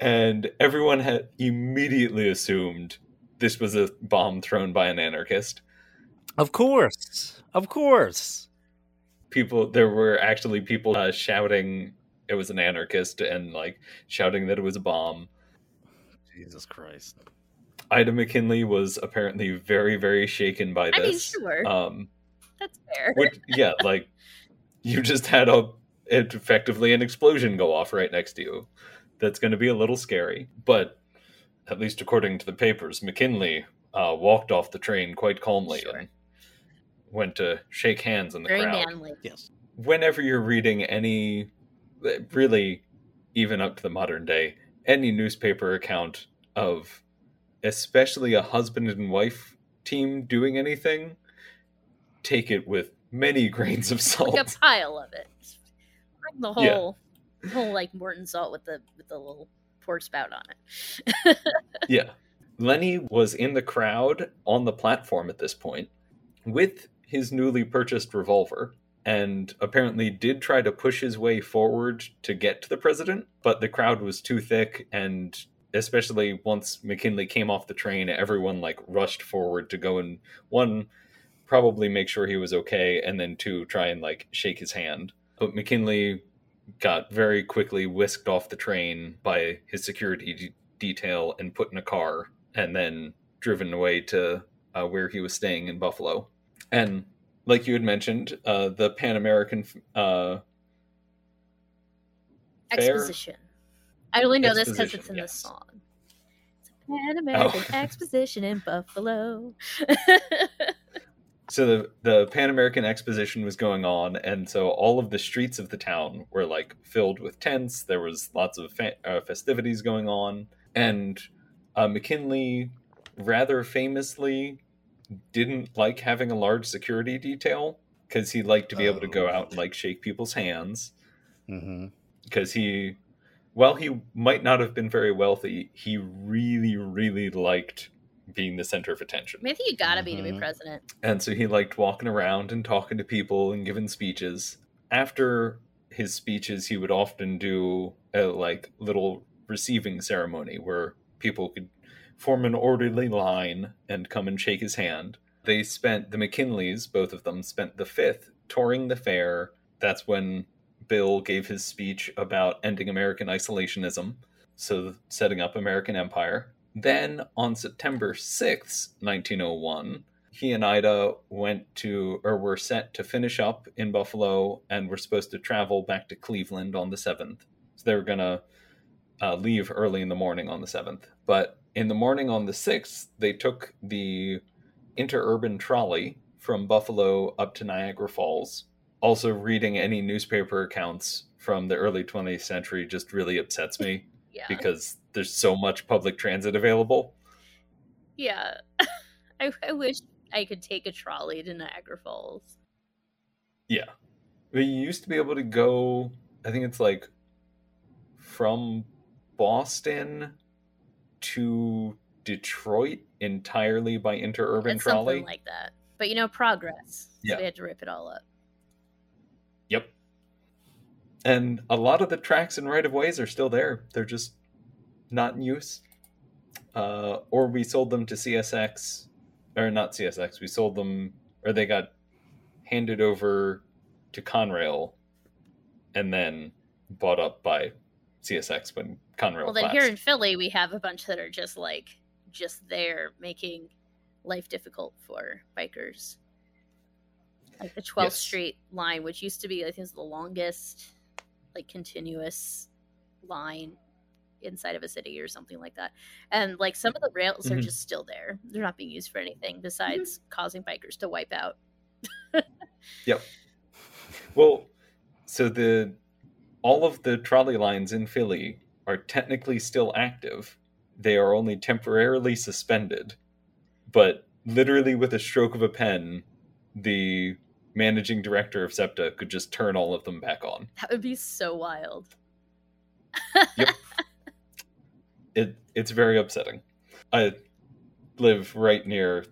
and everyone had immediately assumed this was a bomb thrown by an anarchist. Of course. Of course. People, there were actually people uh, shouting it was an anarchist and like shouting that it was a bomb. Jesus Christ. Ida McKinley was apparently very, very shaken by this. I mean, this. sure, Um, that's fair. which, yeah, like you just had a effectively an explosion go off right next to you. That's going to be a little scary, but at least according to the papers, McKinley uh, walked off the train quite calmly Sure. and went to shake hands in the Very crowd. manly. Yes. Whenever you're reading any, really, even up to the modern day, any newspaper account of, especially a husband and wife team doing anything, take it with many grains of salt. Like a pile of it. Bring the Yeah. whole, whole like Morton salt with the with the little pork spout on it. Yeah. Lenny was in the crowd on the platform at this point with his newly purchased revolver and apparently did try to push his way forward to get to the president, but the crowd was too thick and especially once McKinley came off the train, everyone like rushed forward to go and one probably make sure he was okay and then two try and like shake his hand. But McKinley got very quickly whisked off the train by his security de- detail and put in a car and then driven away to uh, where he was staying in Buffalo. And like you had mentioned, uh, the Pan American uh. Exposition. I only know this because it's in the song. It's a Pan American Oh. Exposition in Buffalo. so the, the Pan American Exposition was going on, and so all of the streets of the town were like filled with tents. There was lots of fa- uh, festivities going on, and uh, McKinley rather famously didn't like having a large security detail because he liked to be able to go out and like shake people's hands. Mm-hmm. because he while he might not have been very wealthy he really really liked being the center of attention. I think you gotta be to be Mhm. president. and so he liked walking around and talking to people and giving speeches. After his speeches he would often do a like little receiving ceremony where people could form an orderly line and come and shake his hand. They spent the mckinleys both of them spent the fifth touring the fair. That's when bill gave his speech about ending american isolationism so setting up american empire then on september 6th 1901 he and ida went to or were set to finish up in buffalo and were supposed to travel back to cleveland on the 7th so they were going to uh, leave early in the morning on the 7th but in the morning on the 6th they took the interurban trolley from buffalo up to niagara falls also reading any newspaper accounts from the early 20th century just really upsets me Yeah. because there's so much public transit available Yeah. I, I wish I could take a trolley to Niagara Falls. yeah we used to be able to go i think it's like from boston to detroit entirely by interurban It's trolley something like that. But you know, progress. So Yeah. we had to rip it all up. Yep. And a lot of the tracks and right of ways are still there. They're just not in use, uh, or we sold them to CSX, or not CSX. We sold them, or they got handed over to Conrail, and then bought up by CSX when Conrail. Well, then here in Philly, we have a bunch that are just like just there making life difficult for bikers. Like the 12th Yes. Street line, which used to be, I think, is the longest, like continuous line inside of a city or something like that. And like some of the rails are Mhm. just still there. They're not being used for anything besides causing bikers to wipe out. Yep. Well, so the all of the trolley lines in Philly are technically still active. They are only temporarily suspended, but literally with a stroke of a pen, the managing director of SEPTA could just turn all of them back on. That would be so wild. yep. It it's very upsetting. I live right near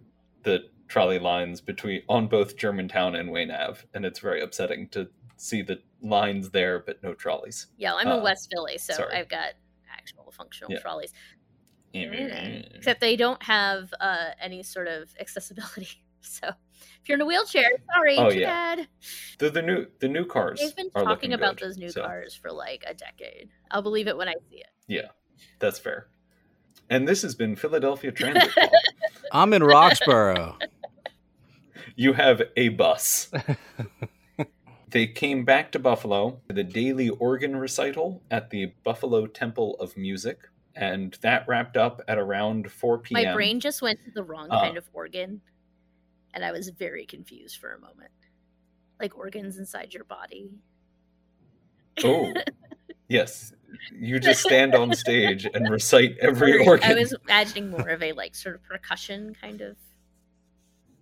the trolley lines between on both Germantown and Wayne Ave, and it's very upsetting to see the lines there but no trolleys. Yeah, I'm in Uh, West Philly, so sorry. I've got actual functional Yeah. trolleys. Mm. Except they don't have uh, any sort of accessibility. So if you're in a wheelchair, sorry, Oh, too yeah. bad. The, the new the new cars. They've been are talking about good, those new so cars for like a decade. I'll believe it when I see it. Yeah, that's fair. And this has been Philadelphia Transit. I'm in Roxborough. you have a bus. they came back to Buffalo for the daily organ recital at the Buffalo Temple of Music, and that wrapped up at around 4 p.m. My brain just went to the wrong Uh. kind of organ, and I was very confused for a moment. Like organs inside your body. Oh, yes. You just stand on stage and recite every Or organ. I was imagining more of a like sort of percussion kind of.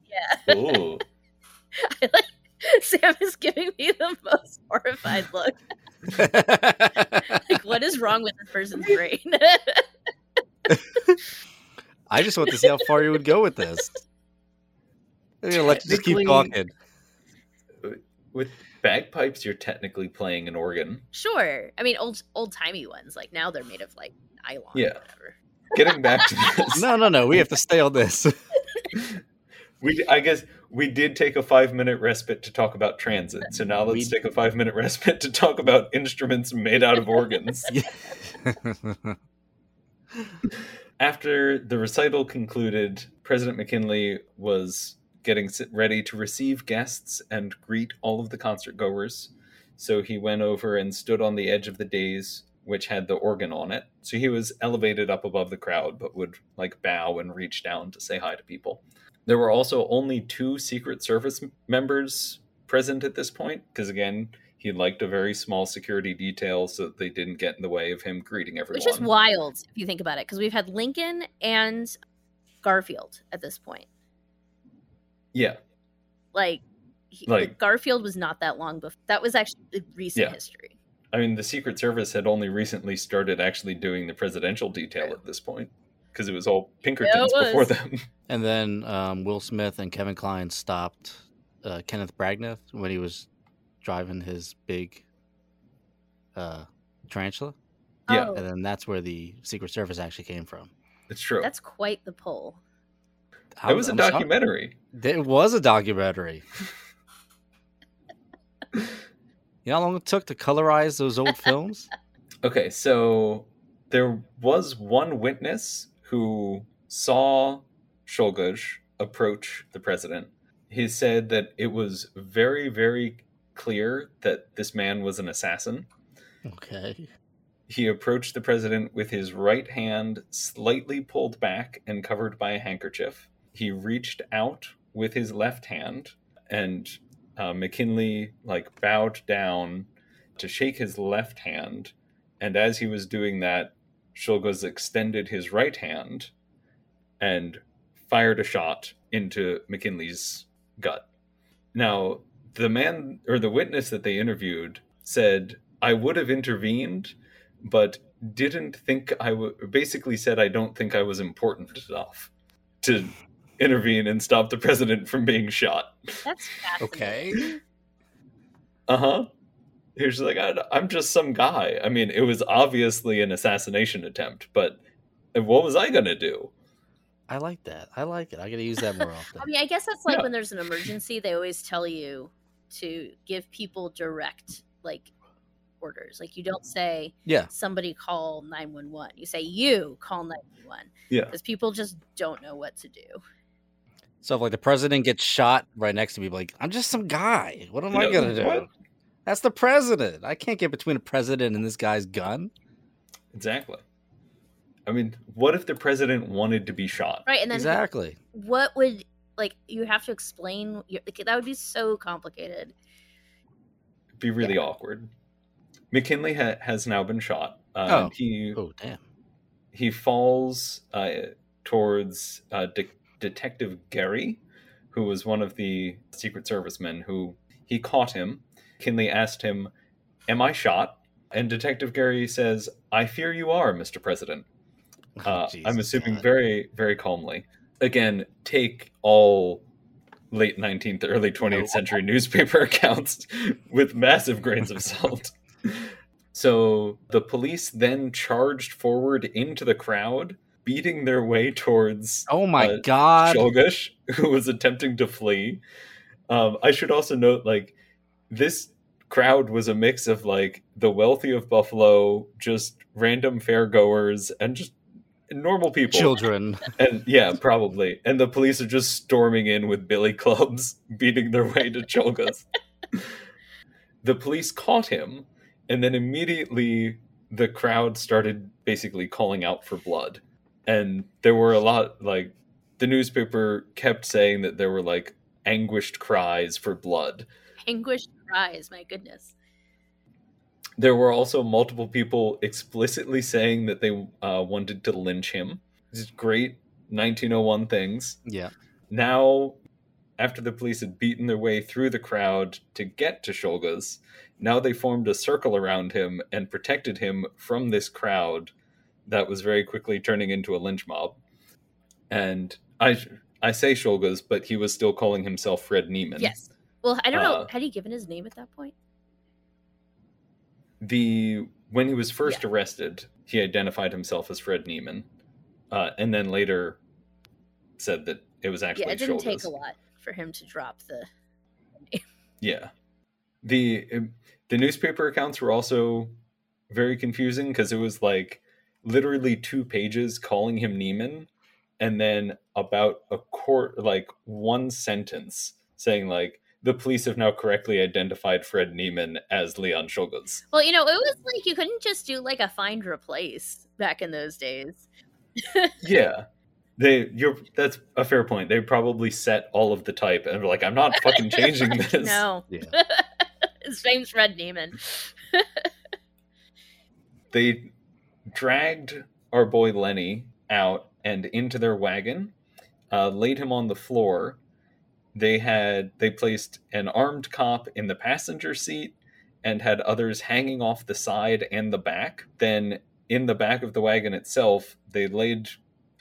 Yeah. Ooh. I like Sam is giving me the most horrified look. Like, what is wrong with this person's brain? I just want to see how far you would go with this. I'm gonna let you just keep talking. With bagpipes, you're technically playing an organ. sure. I mean, old old timey ones. Like now they're made of like nylon. Yeah. Or whatever. Getting back to this. No, no, no. We have to stay on this. We, I guess we did take a five minute respite to talk about transit. So now let's We- take a five minute respite to talk about instruments made out of organs. After the recital concluded, President McKinley was getting ready to receive guests and greet all of the concert goers. So he went over and stood on the edge of the dais, which had the organ on it. So he was elevated up above the crowd, but would like bow and reach down to say hi to people. There were also only two Secret Service members present at this point, because again, he liked a very small security detail so that they didn't get in the way of him greeting everyone. Which is wild if you think about it, because we've had Lincoln and Garfield at this point. Yeah, Like, he, Like- Garfield was not that long before. That was actually recent Yeah. history. I mean, the Secret Service had only recently started actually doing the presidential detail at this point because it was all Pinkertons was. before them. and then um, Will Smith and Kevin Kline stopped uh, Kenneth Branagh when he was driving his big uh, tarantula, Yeah. Oh, and then that's where the Secret Service actually came from. It's true. that's quite the pull. That was a I'm shocked. documentary. It was a documentary. you know how long it took to colorize those old films? Okay, so there was one witness who saw Czolgosz approach the president. He said that it was very, very clear that this man was an assassin. Okay. He approached the president with his right hand slightly pulled back and covered by a handkerchief. He reached out with his left hand, and uh, McKinley like bowed down to shake his left hand. And as he was doing that, Czolgosz extended his right hand and fired a shot into McKinley's gut. Now, the man or the witness that they interviewed said, I would have intervened, but didn't think I would, basically said, I don't think I was important enough to intervene and stop the president from being shot. That's fascinating. Okay. Uh huh. He was like, "I- I'm just some guy. I mean, it was obviously an assassination attempt, but what was I gonna do? I like that. I like it. I gotta use that more often. I mean, I guess that's like Yeah. when there's an emergency, they always tell you to give people direct like orders. Like you don't say yeah. somebody call 911. You say you call 911 Yeah, because people just don't know what to do. So if like the president gets shot right next to me, like I'm just some guy. What am I Yeah, gonna do? what? That's the president. I can't get between a president and this guy's gun. exactly. I mean, what if the president wanted to be shot? Right. And then Exactly. what would like you have to explain your, like, that would be so complicated. It'd be really Yeah. awkward. McKinley ha- has now been shot. Uh, Oh. he Oh damn. he falls uh, towards uh, De- Detective Gary, who was one of the Secret Service men who he caught him. Kinley asked him, Am I shot? And Detective Gary says, I fear you are, Mr. President. Oh, Uh, I'm assuming God. very, very calmly. Again, take all late 19th, early 20th century newspaper accounts with massive grains of salt. So the police then charged forward into the crowd, beating their way towards Oh my uh, god. Czolgosz, who was attempting to flee. Um, I should also note, like, this crowd was a mix of like the wealthy of Buffalo, just random fairgoers, and just normal people. Children. And yeah, probably. And the police are just storming in with billy clubs, beating their way to Czolgosz. the police caught him, and then immediately the crowd started basically calling out for blood. And there were a lot, like, the newspaper kept saying that there were, like, anguished cries for blood. Anguished cries, my goodness. There were also multiple people explicitly saying that they uh, wanted to lynch him. These great 1901 things. Yeah. Now, after the police had beaten their way through the crowd to get to Czolgosz, now they formed a circle around him and protected him from this crowd that was very quickly turning into a lynch mob. And I I say Czolgosz, but he was still calling himself Fred Nieman. Yes. Well, I don't know. Uh, Had he given his name at that point? The when he was first Yeah. arrested, he identified himself as Fred Nieman, uh, and then later said that it was actually Yeah, it didn't take a lot for him to drop the. Name. Yeah. The the newspaper accounts were also very confusing because it was like literally two pages calling him Nieman and then about a court like one sentence saying like the police have now correctly identified Fred Nieman as Leon Czolgosz. Well, you know, it was like you couldn't just do like a find replace back in those days. Yeah. They you're that's a fair point. They probably set all of the type and were like, I'm not fucking changing this. No. Yeah. His name's Fred Nieman. they dragged our boy Lenny out and into their wagon, uh, laid him on the floor. They had they placed an armed cop in the passenger seat and had others hanging off the side and the back. Then in the back of the wagon itself, they laid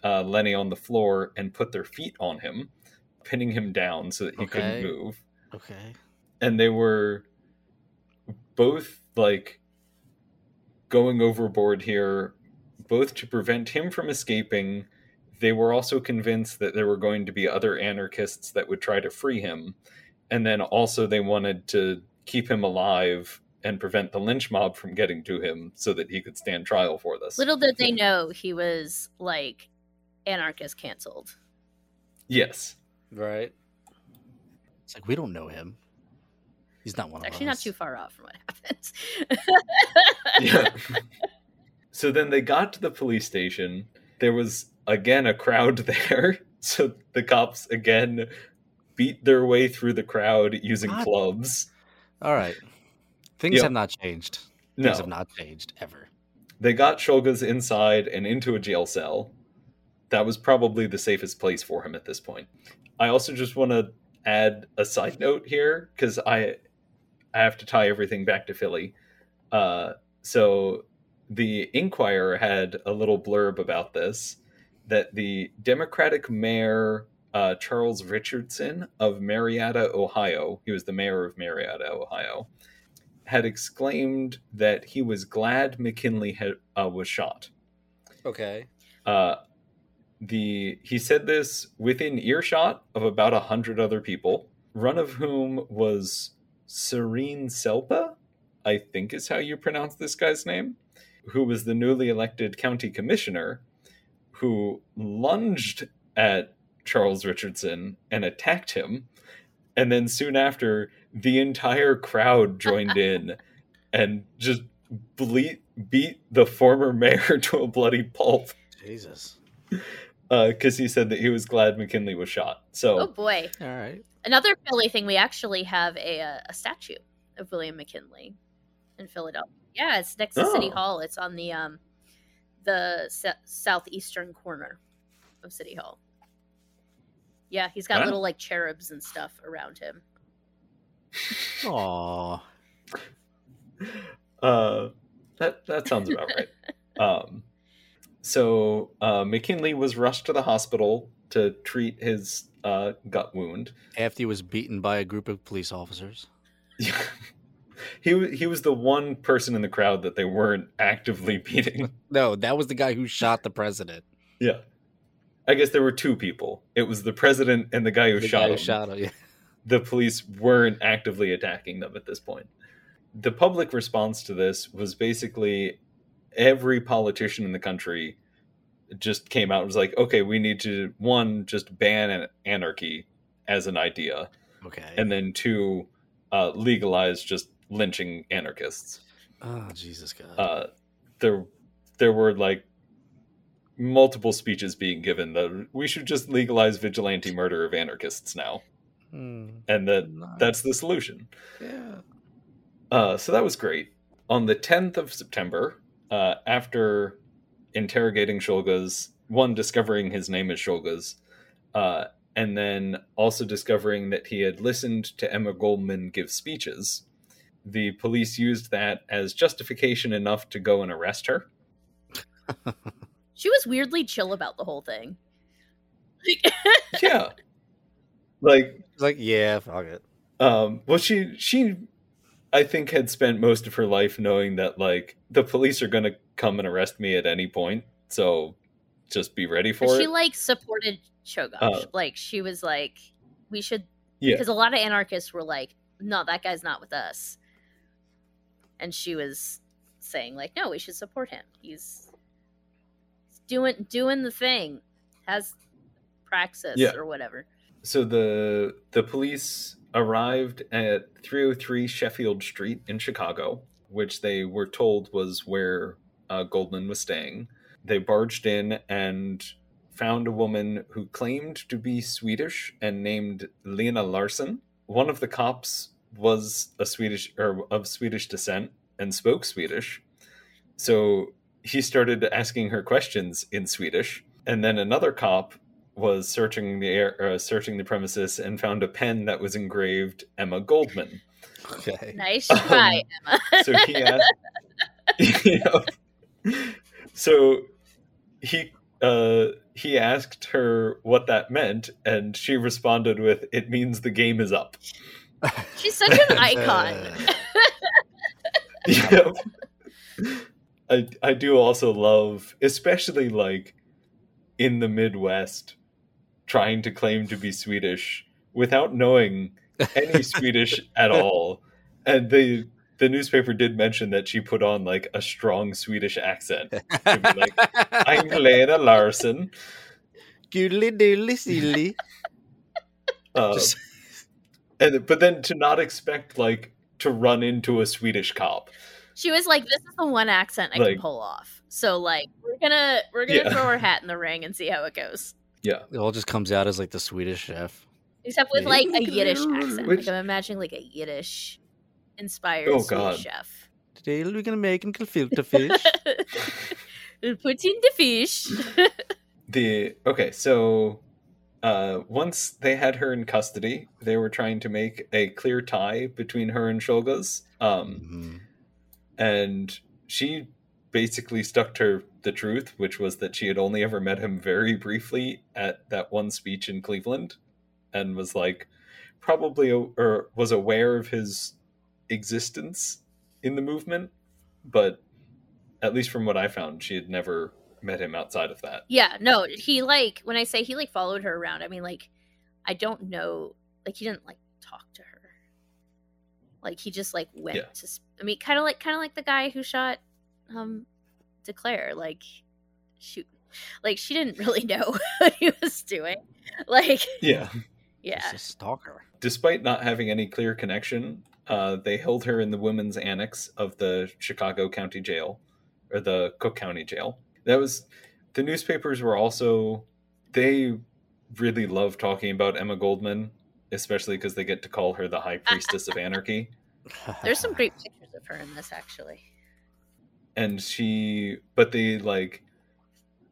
uh, Lenny on the floor and put their feet on him, pinning him down so that he Okay. couldn't move Okay. and they were both like going overboard here both to prevent him from escaping they were also convinced that there were going to be other anarchists that would try to free him and then also they wanted to keep him alive and prevent the lynch mob from getting to him so that he could stand trial for this Little did they know he was like anarchist canceled. yes Right. It's like we don't know him. He's not one It's of actually us. not too far off from what happens. yeah. so then they got to the police station. There was again a crowd there. So the cops again beat their way through the crowd using God. clubs. All right. Things Yep. have not changed. No, Things have not changed ever. they got Czolgosz inside and into a jail cell. That was probably the safest place for him at this point. I also just want to add a side note here because I I have to tie everything back to Philly. Uh, so the Inquirer had a little blurb about this that the Democratic mayor uh, Charles Richardson of Marietta, Ohio, he was the mayor of Marietta, Ohio. had exclaimed that he was glad McKinley had, uh, was shot. Okay. Uh, the he said this within earshot of about a hundred other people, one of whom was Serene Selpa, I think is how you pronounce this guy's name, who was the newly elected county commissioner, who lunged at Charles Richardson and attacked him, and then soon after, the entire crowd joined in and just ble- beat the former mayor to a bloody pulp Jesus. Because he said that he was glad McKinley was shot. So Oh boy. All right. Another Philly thing, we actually have a, uh, a statue of William McKinley in Philadelphia. Yeah, it's next to City Oh. Hall. It's on the um the se- southeastern corner of City Hall. Yeah, he's got Wow. little like cherubs and stuff around him. Aw. uh, that that sounds about right. Um, so uh, McKinley was rushed to the hospital to treat his uh, gut wound. After he was beaten by a group of police officers. he he was the one person in the crowd that they weren't actively beating. No, that was the guy who shot the president. yeah, I guess there were two people. It was the president and the guy who The shot guy who him. shot him. Yeah. the police weren't actively attacking them at this point. The public response to this was basically every politician in the country just came out and was like, okay, we need to, one, just ban an- anarchy as an idea, Okay. and then two, uh, legalize just lynching anarchists. oh, Jesus God. Uh, there, there were like multiple speeches being given that we should just legalize vigilante murder of anarchists now, Hmm, and that nice. that's the solution. yeah. Uh, so that was great. On the 10th of September, uh, after interrogating Czolgosz, one discovering his name is Czolgosz, uh, and then also discovering that he had listened to Emma Goldman give speeches, the police used that as justification enough to go and arrest her. She was weirdly chill about the whole thing. Like, Yeah. like, like, yeah, fuck it. um, well, she, she, I think, had spent most of her life knowing that, like, the police are going to come and arrest me at any point. So just be ready for but she it. like supported Czolgosz. Uh, like she was like, we should Yeah. because a lot of anarchists were like, no, that guy's not with us. And she was saying like, no, we should support him. He's he's doing doing the thing. Has praxis Yeah. or whatever. So the the police arrived at 303 Sheffield Street in Chicago, which they were told was where uh, Goldman was staying. They barged in and found a woman who claimed to be Swedish and named Lena Larson. One of the cops was a Swedish or of Swedish descent and spoke Swedish. So he started asking her questions in Swedish, and then another cop was searching the air, uh, searching the premises and found a pen that was engraved Emma Goldman. Okay. Nice Um, try, Emma. So he asked, you know, so he uh, he asked her what that meant, and she responded with, "It means the game is up." She's such an icon. Yep. I I do also love, especially like in the Midwest, trying to claim to be Swedish without knowing any Swedish at all. And the the newspaper did mention that she put on like a strong Swedish accent. like, I'm Lena Larson. Goodly doodly silly. Uh, Just- and but then to not expect like to run into a Swedish cop. She was like, "This is the one accent I can pull off." So like, we're gonna we're gonna Yeah. throw our hat in the ring and see how it goes. Yeah. It all just comes out as like the Swedish chef. Except with like a Yiddish accent. Which- Like I'm imagining like a Yiddish inspired Oh, Swedish chef. Today we're gonna make him filter fish. Put in the fish. the okay so uh once they had her in custody they were trying to make a clear tie between her and Czolgosz um Mhm. and she basically stuck to the truth which was that she had only ever met him very briefly at that one speech in Cleveland and was like probably or was aware of his existence in the movement, but at least from what I found, she had never met him outside of that. Yeah, no, he like when I say he like followed her around, I mean like I don't know, like he didn't like talk to her. Like he just like went Yeah. to. sp- I mean, kind of like kind of like the guy who shot um de Cleyre. Like shoot, like she didn't really know what he was doing. Like Yeah. yeah, Just a stalker. Despite not having any clear connection, uh, they held her in the women's annex of the Chicago County Jail or the Cook County Jail. That was the newspapers were also they really love talking about Emma Goldman, especially because they get to call her the High Priestess of Anarchy. there's some great pictures of her in this actually. And she but they like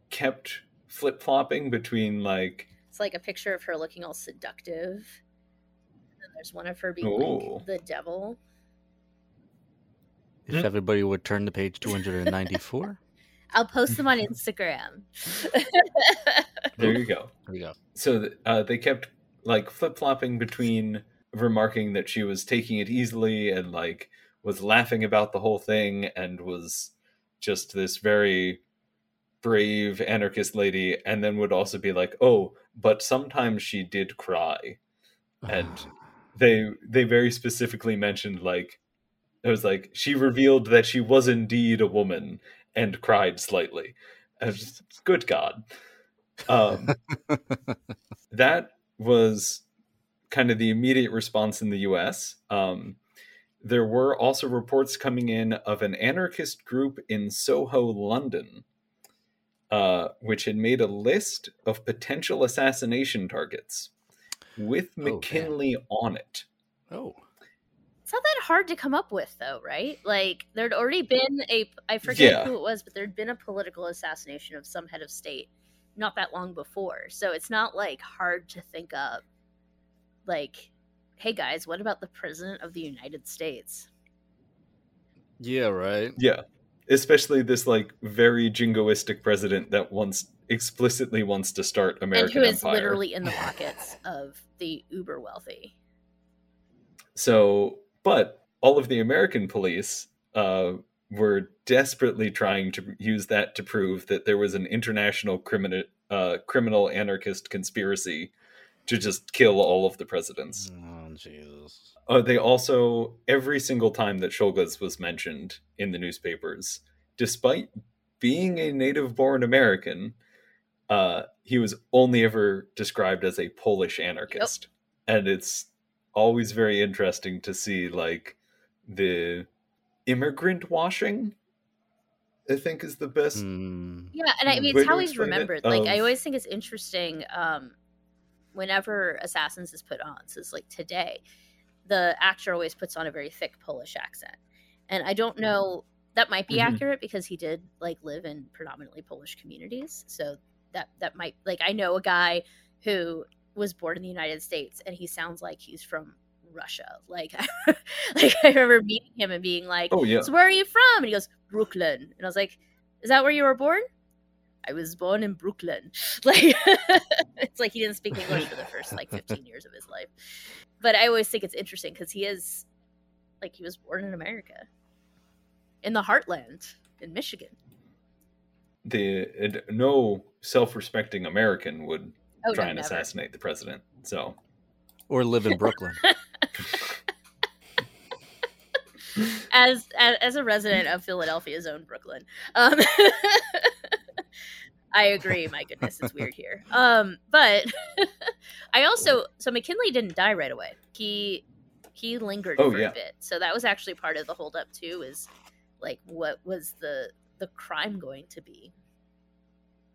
kept flip-flopping between like It's like a picture of her looking all seductive. And there's one of her being Ooh. like the devil. if everybody would turn to page 294, I'll post them on Instagram. there you go there you go. so uh, they kept like flip-flopping between remarking that she was taking it easily and like was laughing about the whole thing and was just this very brave anarchist lady and then would also be like oh but sometimes she did cry. And- they they very specifically mentioned like it was like she revealed that she was indeed a woman and cried slightly. Was just, good god. Um that was kind of the immediate response in the US. Um, there were also reports coming in of an anarchist group in Soho, London, uh, which had made a list of potential assassination targets with Oh, man. McKinley on it. oh, It's not that hard to come up with, though, right? Like there'd already been a I forget Yeah. who it was, but there'd been a political assassination of some head of state not that long before. So it's not like hard to think up. Like, hey guys, what about the president of the United States? yeah, right. Yeah. Especially this like very jingoistic president that wants explicitly wants to start American and who is empire. literally in the pockets of the uber wealthy. So, but all of the American police uh, were desperately trying to use that to prove that there was an international criminal uh, criminal anarchist conspiracy to just kill all of the presidents. Oh, Jesus. Uh, they also every single time that Czolgosz was mentioned in the newspapers, despite being a native-born American, uh, he was only ever described as a Polish anarchist, and it's always very interesting to see like the immigrant washing. I think is the best. Hmm. Yeah, and I mean, it's to how he's explain it, remembered. Like, I always think it's interesting um, whenever Assassins is put on. So it's like today, the actor always puts on a very thick Polish accent, and I don't know that might be Mhm. accurate because he did like live in predominantly Polish communities. So that that might like I know a guy who was born in the United States and he sounds like he's from Russia. Like, like I remember meeting him and being like, Oh yeah, so where are you from? And he goes, Brooklyn. And I was like, Is that where you were born? I was born in Brooklyn. Like it's like he didn't speak English for the first like 15 years of his life. But I always think it's interesting because he is like he was born in America. In the heartland in Michigan. the it, no self-respecting American would Oh try no, and never. assassinate the president. So Or live in Brooklyn. As, as as a resident of Philadelphia's own Brooklyn. Um I agree. My goodness, it's weird here. Um, but I also so McKinley didn't die right away. He he lingered Oh, for yeah. a bit, so that was actually part of the holdup too. Is like what was the the crime going to be?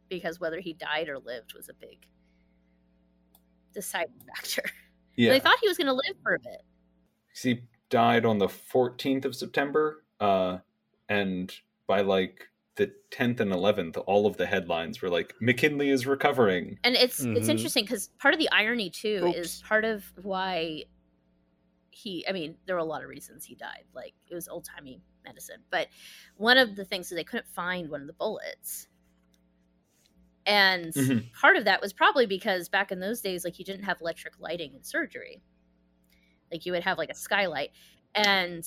Because whether he died or lived was a big deciding factor. yeah, They thought he was going to live for a bit. he died on the 14th of September, uh, and by like the 10th and 11th, all of the headlines were like McKinley is recovering. And it's it's Mhm. interesting because part of the irony too is part of why he. I mean, there were a lot of reasons he died. Like it was old timey medicine, but one of the things is they couldn't find one of the bullets, and Mhm. part of that was probably because back in those days, like you didn't have electric lighting in surgery. Like you would have like a skylight, and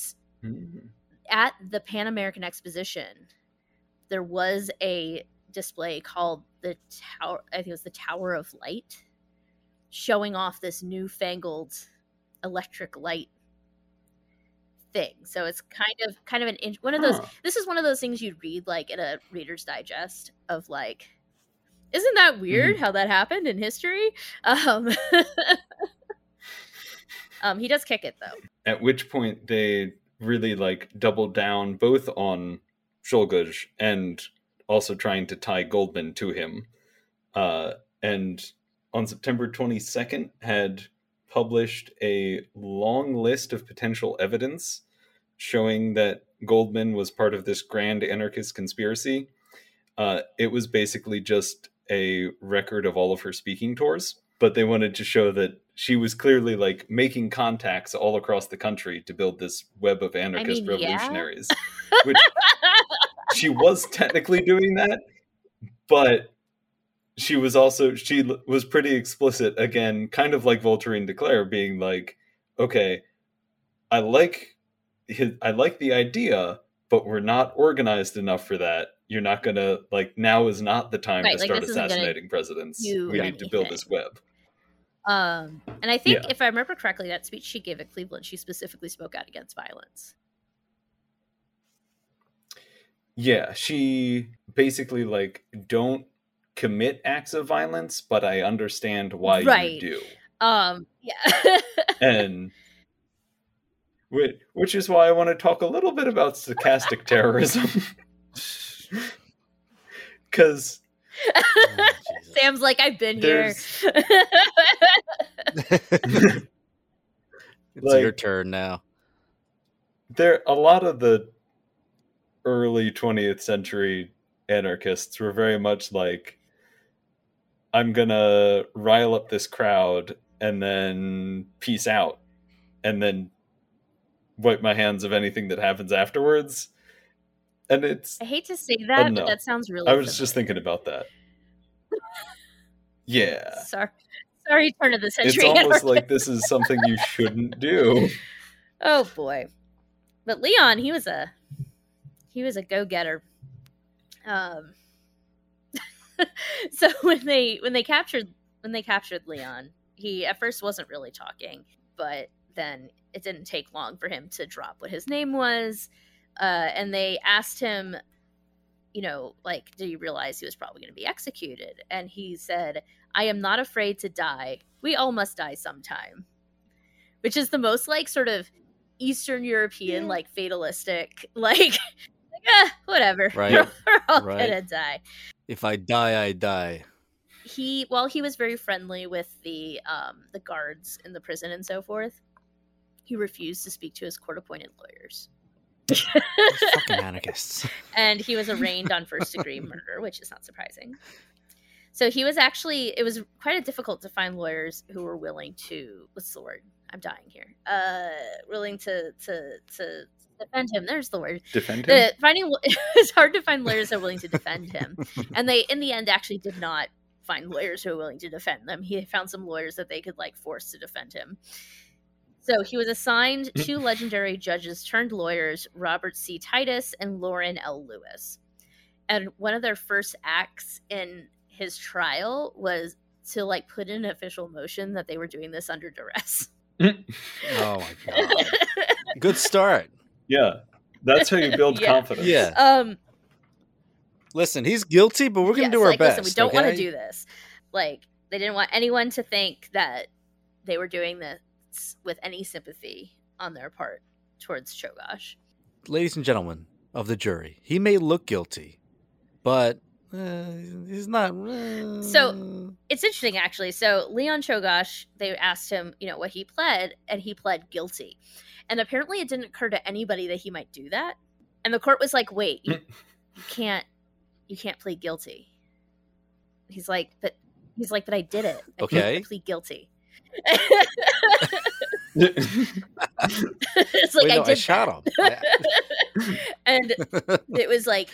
at the Pan American Exposition, there was a display called the Tower. I think it was the Tower of Light, showing off this newfangled electric light thing. So it's kind of kind of an in- one of those. Huh. This is one of those things you'd read like in a Reader's Digest of like, isn't that weird how that happened in history? Um, um, he does kick it though. At which point they really like doubled down both on Czolgosz and also trying to tie Goldman to him. Uh, and on September 22nd had published a long list of potential evidence showing that Goldman was part of this grand anarchist conspiracy. Uh, it was basically just a record of all of her speaking tours, but they wanted to show that she was clearly like making contacts all across the country to build this web of anarchist mean, yeah. revolutionaries, which she was technically doing that, but she was also she was pretty explicit again, kind of like Voltairine de Cleyre being like, okay, I like his, I like the idea, but we're not organized enough for that. You're not gonna like now is not the time Right, to like, start assassinating presidents. We need to build this web. Um, and I think Yeah. if I remember correctly, that speech she gave at Cleveland, she specifically spoke out against violence. Yeah, she basically like don't commit acts of violence, but I understand why Right. you do. Um, yeah. and which, which is why I want to talk a little bit about stochastic terrorism. Because Oh, Sam's like, I've been here. There's- it's your turn now. there a lot of the early 20th century anarchists were very much like i'm gonna rile up this crowd and then peace out and then wipe my hands of anything that happens afterwards and it's I hate to say that, no. but that sounds really. i was just thinking about that yeah Sorry, sorry, turn of the century. it's almost like this is something you shouldn't do oh boy, but Leon, he was a he was a go getter. Um, so when they when they captured when they captured Leon, he at first wasn't really talking, but then it didn't take long for him to drop what his name was, uh, and they asked him, you know, like, did he realize he was probably going to be executed? And he said, "I am not afraid to die. We all must die sometime," which is the most like sort of Eastern European, Yeah. like fatalistic, like eh, whatever, Right. we're all Right. gonna die If I die, I die. he while he was very friendly with the um the guards in the prison and so forth he refused to speak to his court appointed lawyers fucking anarchists. and he was arraigned on first degree murder which is not surprising so he was actually it was quite difficult to find lawyers who were willing to what's the word i'm dying here uh willing to to to defend him there's the word. Defend him? the finding it's hard to find lawyers that are willing to defend him. And they in the end actually did not find lawyers who were willing to defend them. He found some lawyers that they could like force to defend him. So he was assigned two legendary judges turned lawyers robert c. Titus and Loran l. Lewis. And one of their first acts in his trial was to like put in an official motion that they were doing this under duress. Oh my god. Good start. Yeah that's how you build Yeah. confidence Yeah. um Listen, he's guilty, but we're gonna Yes, do our like, best. Listen, we don't want to do this. Like, they didn't want anyone to think that they were doing this with any sympathy on their part towards Czolgosz. Ladies and gentlemen of the jury, he may look guilty, but uh, he's not. uh, So- It's interesting, actually. So, Leon Czolgosz, they asked him, you know, what he pled, and he pled guilty. And apparently, it didn't occur to anybody that he might do that. And the court was like, "Wait, you, you can't, you can't plead guilty." He's like, "But," he's like, "But I did it. I Okay. can't plead guilty." it's like Wait, I no, I, did shot that. him. and it was like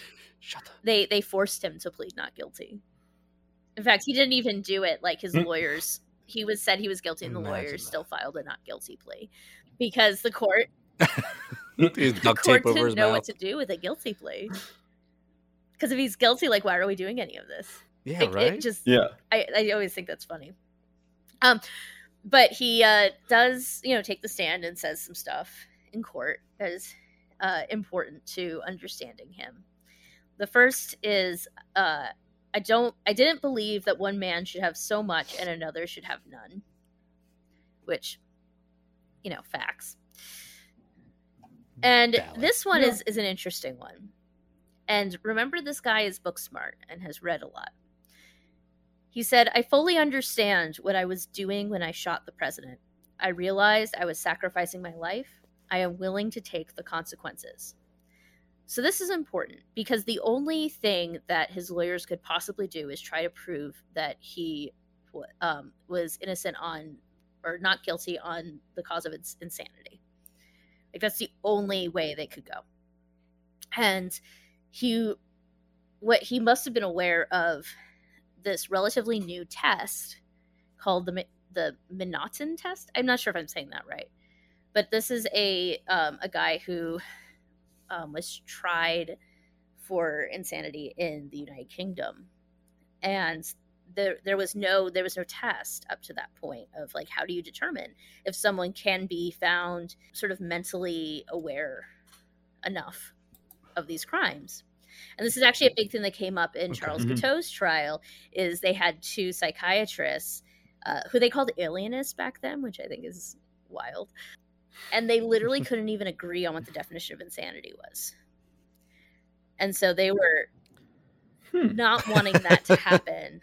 Shut the they they forced him to plead not guilty. In fact, he didn't even do it like his Mm. lawyers. He was said he was guilty, and the Imagine lawyers that. still filed a not guilty plea because the court the court tape didn't his know what to do with a guilty plea. Because if he's guilty, like, why are we doing any of this? Yeah, Like, right. It just Yeah. I, I always think that's funny. Um, but he uh, does, you know, take the stand and says some stuff in court that is uh, important to understanding him. The first is, uh, I don't, I didn't believe that one man should have so much and another should have none. Which, you know, facts. And Valid. this one Yeah. is is an interesting one. And remember, this guy is book smart and has read a lot. He said, I fully understand what I was doing when I shot the president. I realized I was sacrificing my life. I am willing to take the consequences. So, this is important because the only thing that his lawyers could possibly do is try to prove that he um, was innocent on or not guilty on the cause of its insanity. Like, that's the only way they could go. And he, what he must have been aware of this relatively new test called the the M'Naghten test. I'm not sure if I'm saying that right, but this is a um, a guy who um, was tried for insanity in the United Kingdom, and there there was no there was no test up to that point of like how do you determine if someone can be found sort of mentally aware enough of these crimes. And this is actually a big thing that came up in Okay. Charles Mhm. Guiteau's trial is they had two psychiatrists uh, who they called alienists back then, which I think is wild. And they literally couldn't even agree on what the definition of insanity was. And so they were Hmm. not wanting that to happen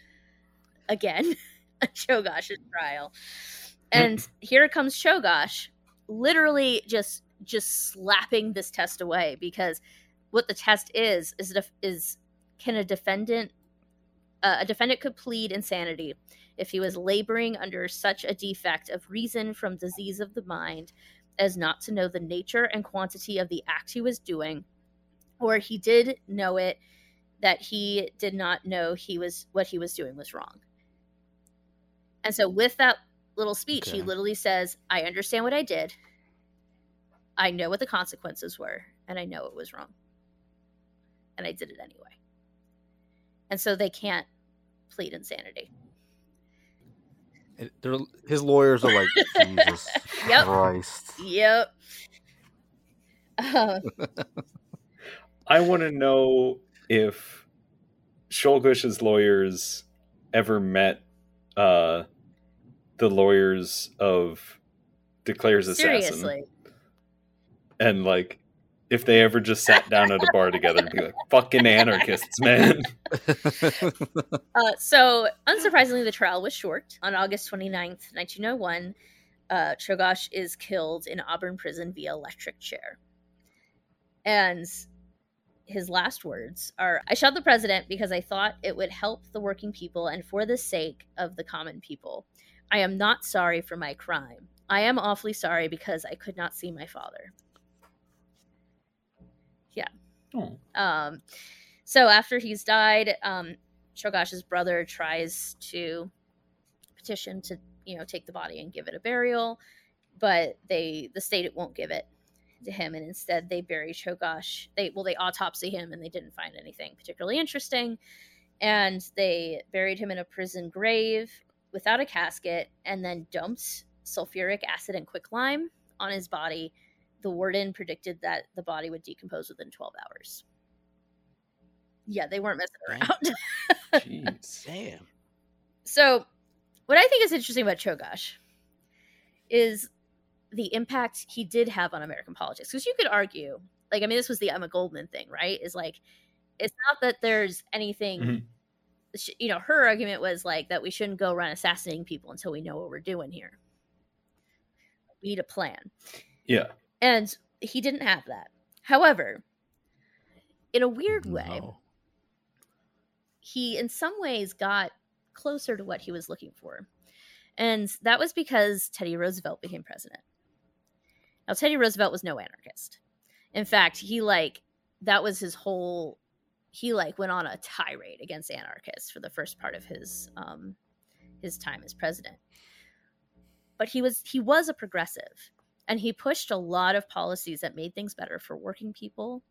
again at Czolgosz's trial. And here comes Czolgosz, literally just just slapping this test away because what the test is is def- is can a defendant uh, a defendant could plead insanity if he was laboring under such a defect of reason from disease of the mind as not to know the nature and quantity of the act he was doing or he did know it that he did not know he was what he was doing was wrong. And so with that little speech he literally says i understand what i did. I know what the consequences were and i know it was wrong. And i did it anyway. And so they can't plead insanity And they're- his lawyers are like, Jesus Yep. Christ. yep uh, I want to know if Czolgosz's lawyers ever met uh, the lawyers of de Cleyre's assassin, seriously and like if they ever just sat down at a bar together and be like, "Fucking anarchists, man." Uh, so, unsurprisingly, the trial was short. On August 29th, 1901, uh, Czolgosz is killed in Auburn prison via electric chair. And his last words are I shot the president because I thought it would help the working people and for the sake of the common people. I am not sorry for my crime. I am awfully sorry because I could not see my father. Oh. Um, so after he's died, um, brother tries to petition to, you know, take the body and give it a burial, but they the state it won't give it to him, and instead they bury Czolgosz. They well, they autopsy him, and they didn't find anything particularly interesting, and they buried him in a prison grave without a casket, and then dumped sulfuric acid and quicklime on his body the warden predicted that the body would decompose within 12 hours. Yeah, they weren't messing around. Jeez. Damn. so, what I think is interesting about Czolgosz is the impact he did have on American politics. Because you could argue, like, I mean, this was the Emma Goldman thing, right? Is like, it's not that there's anything, Mhm. you know, her argument was like that we shouldn't go around assassinating people until we know what we're doing here. We need a plan. Yeah. And he didn't have that. However, in a weird way, No. he in some ways got closer to what he was looking for. And that was because Teddy Roosevelt became president. Now Teddy Roosevelt was no anarchist. In fact, he like that was his whole he like went on a tirade against anarchists for the first part of his um his time as president. But he was he was a progressive. And he pushed a lot of policies that made things better for working people.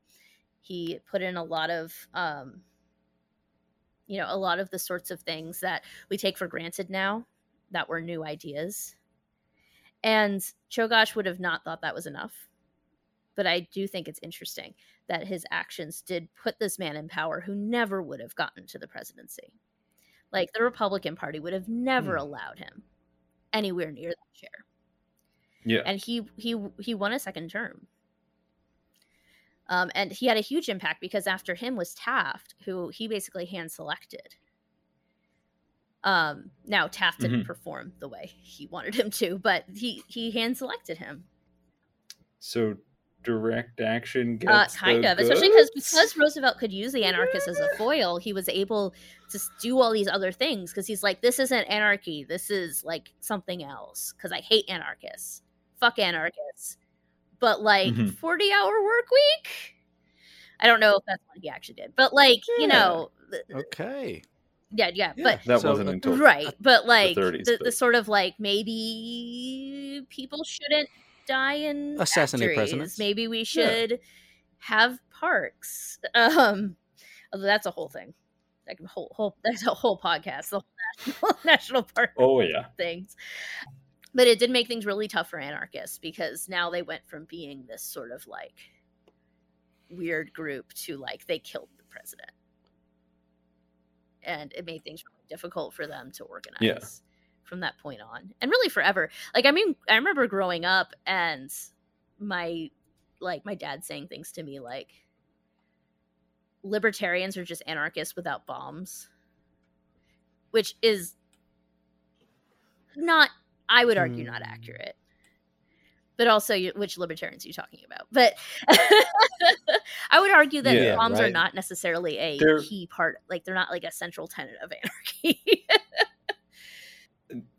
He put in a lot of, um, you know, a lot of the sorts of things that we take for granted now that were new ideas. And Czolgosz would have not thought that was enough. But I do think it's interesting that his actions did put this man in power who never would have gotten to the presidency. Like the Republican Party would have never Hmm. allowed him anywhere near that chair. Yeah. And he he he won a second term. Um, and he had a huge impact because after him was Taft, who he basically hand selected. Um, now Taft didn't Mhm. perform the way he wanted him to, but he he hand selected him. So direct action Uh, kind the of, especially because because Roosevelt could use the anarchists as a foil, he was able to do all these other things. Because he's like, this isn't anarchy, this is like something else. Because I hate anarchists, fuck anarchists. But like Mhm. forty hour work week, I don't know if that's what he actually did, but like you know, Okay. yeah, yeah, Yeah, but that So, wasn't uh, until right, but like the, 30s, the, but- sort of like maybe people shouldn't die in Assassinate factories. presidents. Maybe we should have parks. Um, although that's a whole thing. Like a whole whole that's a whole podcast. The whole national, national park Oh yeah. things. But it did make things really tough for anarchists because now they went from being this sort of like weird group to like they killed the president. And it made things really difficult for them to organize from that point on. And really forever. Like I mean I remember growing up and my like my dad saying things to me like libertarians are just anarchists without bombs. Which is not I would argue not Hmm. accurate. But also, which libertarians are you talking about? But I would argue that Yeah, bombs are not necessarily a They're- key part. Like they're not like a central tenet of anarchy.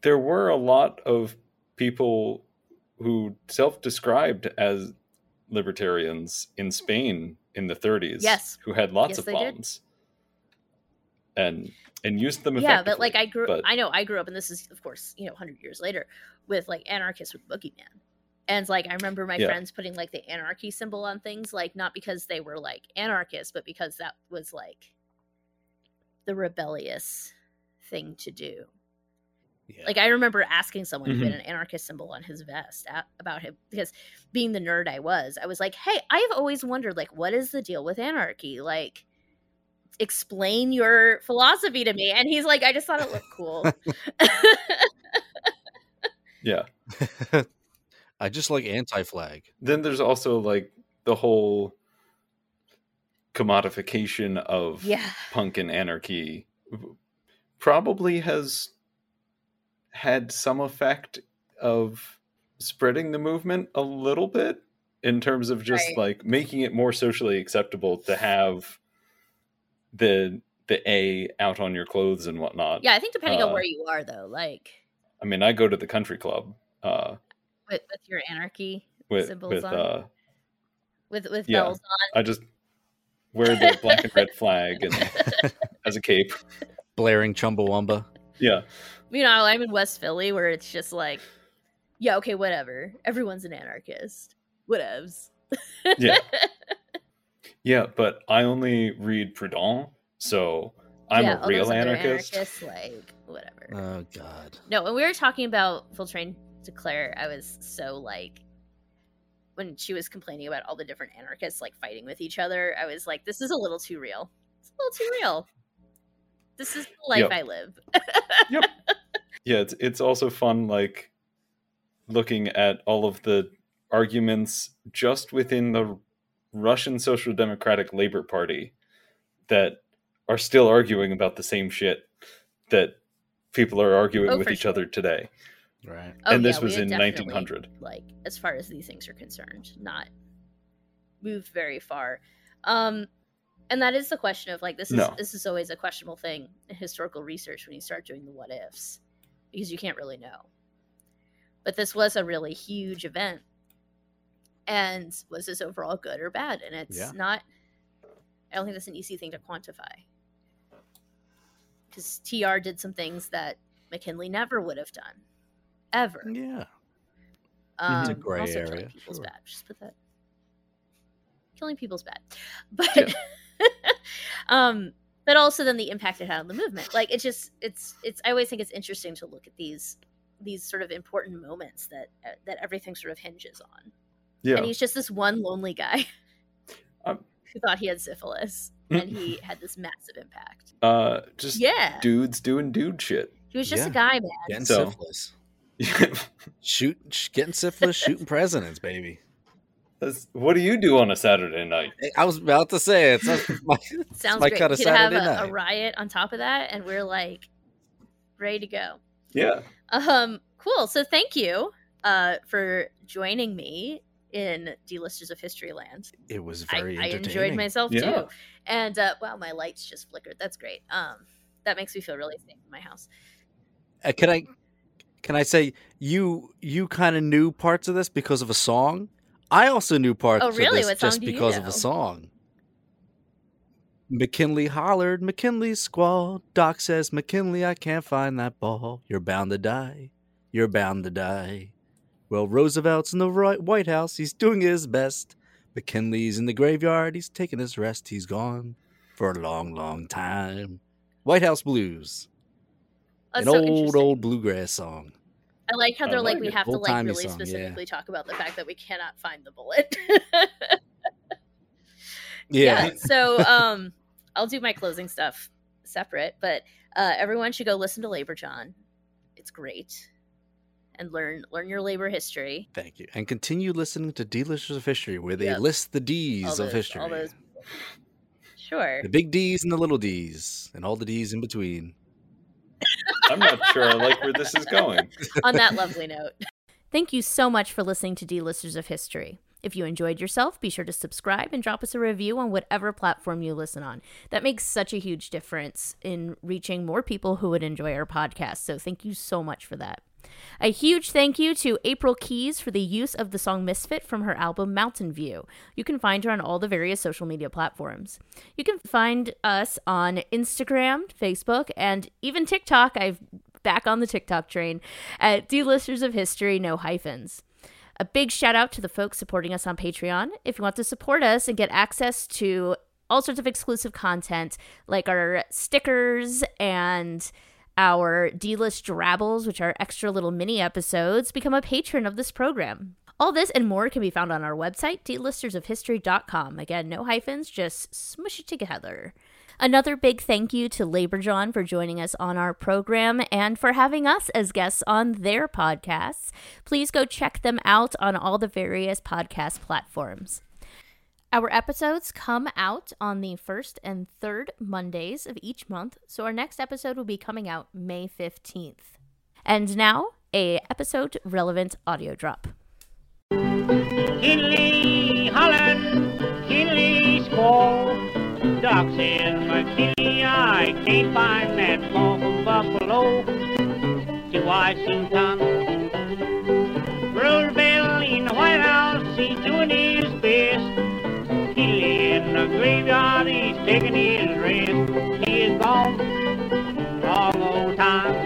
There were a lot of people who self-described as libertarians in Spain in the 30s. Yes. Who had lots Yes, of they did. Bombs. And and used them yeah, but like I grew, but- I know I grew up, and this is of course you know hundred years later with like anarchists with Boogeyman, and like I remember my Yeah. friends putting like the anarchy symbol on things, like not because they were like anarchists, but because that was like the rebellious thing to do. Yeah. Like I remember asking someone who Mm-hmm. had an anarchist symbol on his vest a- about him because being the nerd I was, I was like, "Hey, I've always wondered like what is the deal with anarchy? Like explain your philosophy to me." And he's like, "I just thought it looked cool." yeah. I just like anti-flag. Then there's also like the whole commodification of yeah. punk and anarchy probably has had some effect of spreading the movement a little bit in terms of just Right. like making it more socially acceptable to have the the A out on your clothes and whatnot. Yeah, I think depending on Uh, where you are though, like I mean, I go to the country club uh, with, with your anarchy with Symbols with on? uh, with with Yeah. bells on. I just wear the black and red flag and as a cape. Blaring Chumbawamba. Yeah, You know, I'm in West Philly where it's just like, yeah, okay, whatever. Everyone's an anarchist. Whatevs. Yeah. yeah, but I only read Proudhon, so I'm Yeah, a real those other anarchist. anarchists, like whatever. Oh God. No, when we were talking about Full Train to Claire, I was so like when she was complaining about all the different anarchists like fighting with each other, I was like, this is a little too real. It's a little too real. This is the life Yep. I live. Yep. Yeah, it's it's also fun like looking at all of the arguments just within the Russian Social Democratic Labor Party that are still arguing about the same shit that people are arguing Oh, with each sure. other today. Right. Oh, and this yeah, was in 1900. Like as far as these things are concerned, not moved very far. Um and that is the question of like this is No. this is always a questionable thing in historical research when you start doing the what ifs because you can't really know. But this was a really huge event. And was this overall good or bad? And it's Yeah. not I don't think that's an easy thing to quantify. Because TR did some things that McKinley never would have done. Ever Yeah. Um, It's a gray also area, killing people's sure. bad. Just put that. Killing people's bad, but um, but also then the impact it had on the movement. Like it's just it's it's. I always think it's interesting to look at these these sort of important moments that uh, that everything sort of hinges on. Yeah. And he's just this one lonely guy Um, who thought he had syphilis, and he had this massive impact. uh, just Yeah, dudes doing dude shit. he was just Yeah. a guy, man. Getting So- syphilis. Shoot, getting syphilis, shooting presidents, baby. That's- what do you do on a Saturday night? I was about to say it. That's my, Sounds my great. kind We of could have Saturday a, a night. riot on top of that, and we're like ready to go. Yeah. Um, cool. So thank you uh for joining me in D-listers of History Land. It was I, very I enjoyed myself Yeah. too. And uh wow, my lights just flickered. That's great. Um, that makes me feel really safe in my house. Uh, can I can I say you you kind of knew parts of this because of a song? I also knew parts Oh, really? of this song just do you because of a song. McKinley hollered, McKinley squalled. Doc says, McKinley, I can't find that ball. You're bound to die. You're bound to die. Well, Roosevelt's in the White House. He's doing his best. McKinley's in the graveyard. He's taking his rest. He's gone for a long, long time. White House Blues. That's An so old, old bluegrass song. I like how they're like, like we have to like really song, yeah. specifically talk about the fact that we cannot find the bullet. Yeah. So um I'll do my closing stuff separate, but uh everyone should go listen to Labor Jawn. It's great. And learn learn your labor history. Thank you. And continue listening to D-listers of History, where they Yep. list the D's All of history. all those- Sure. The big D's and the little D's, and all the D's in between. I'm not sure I like where this is going. on that lovely note. Thank you so much for listening to D-Listers of History. If you enjoyed yourself, be sure to subscribe and drop us a review on whatever platform you listen on. That makes such a huge difference in reaching more people who would enjoy our podcast. So thank you so much for that. A huge thank you to April Keys for the use of the song Misfit from her album Mountain View. You can find her on all the various social media platforms. You can find us on Instagram, Facebook, and even TikTok. I've back on the TikTok train at D-Listers of History, no hyphens. A big shout out to the folks supporting us on Patreon. If you want to support us and get access to all sorts of exclusive content like our stickers and our D-list drabbles, which are extra little mini episodes, become a patron of this program. All this and more can be found on our website, dlistersofhistory.com. Again, no hyphens, just smush it together. Another big thank you to Labor Jawn for joining us on our program and for having us as guests on their podcasts. Please go check them out on all the various podcast platforms. Our episodes come out on the first and third Mondays of each month, so our next episode will be coming out May 15th. And now, a episode relevant audio drop. Kinley Holland, Kinley Squall, Ducks in McKinley, I can't find that ball from Buffalo to Washington. Roosevelt in the White House, he's doing his best in the graveyard, he's taking his rest. He is gone all the time.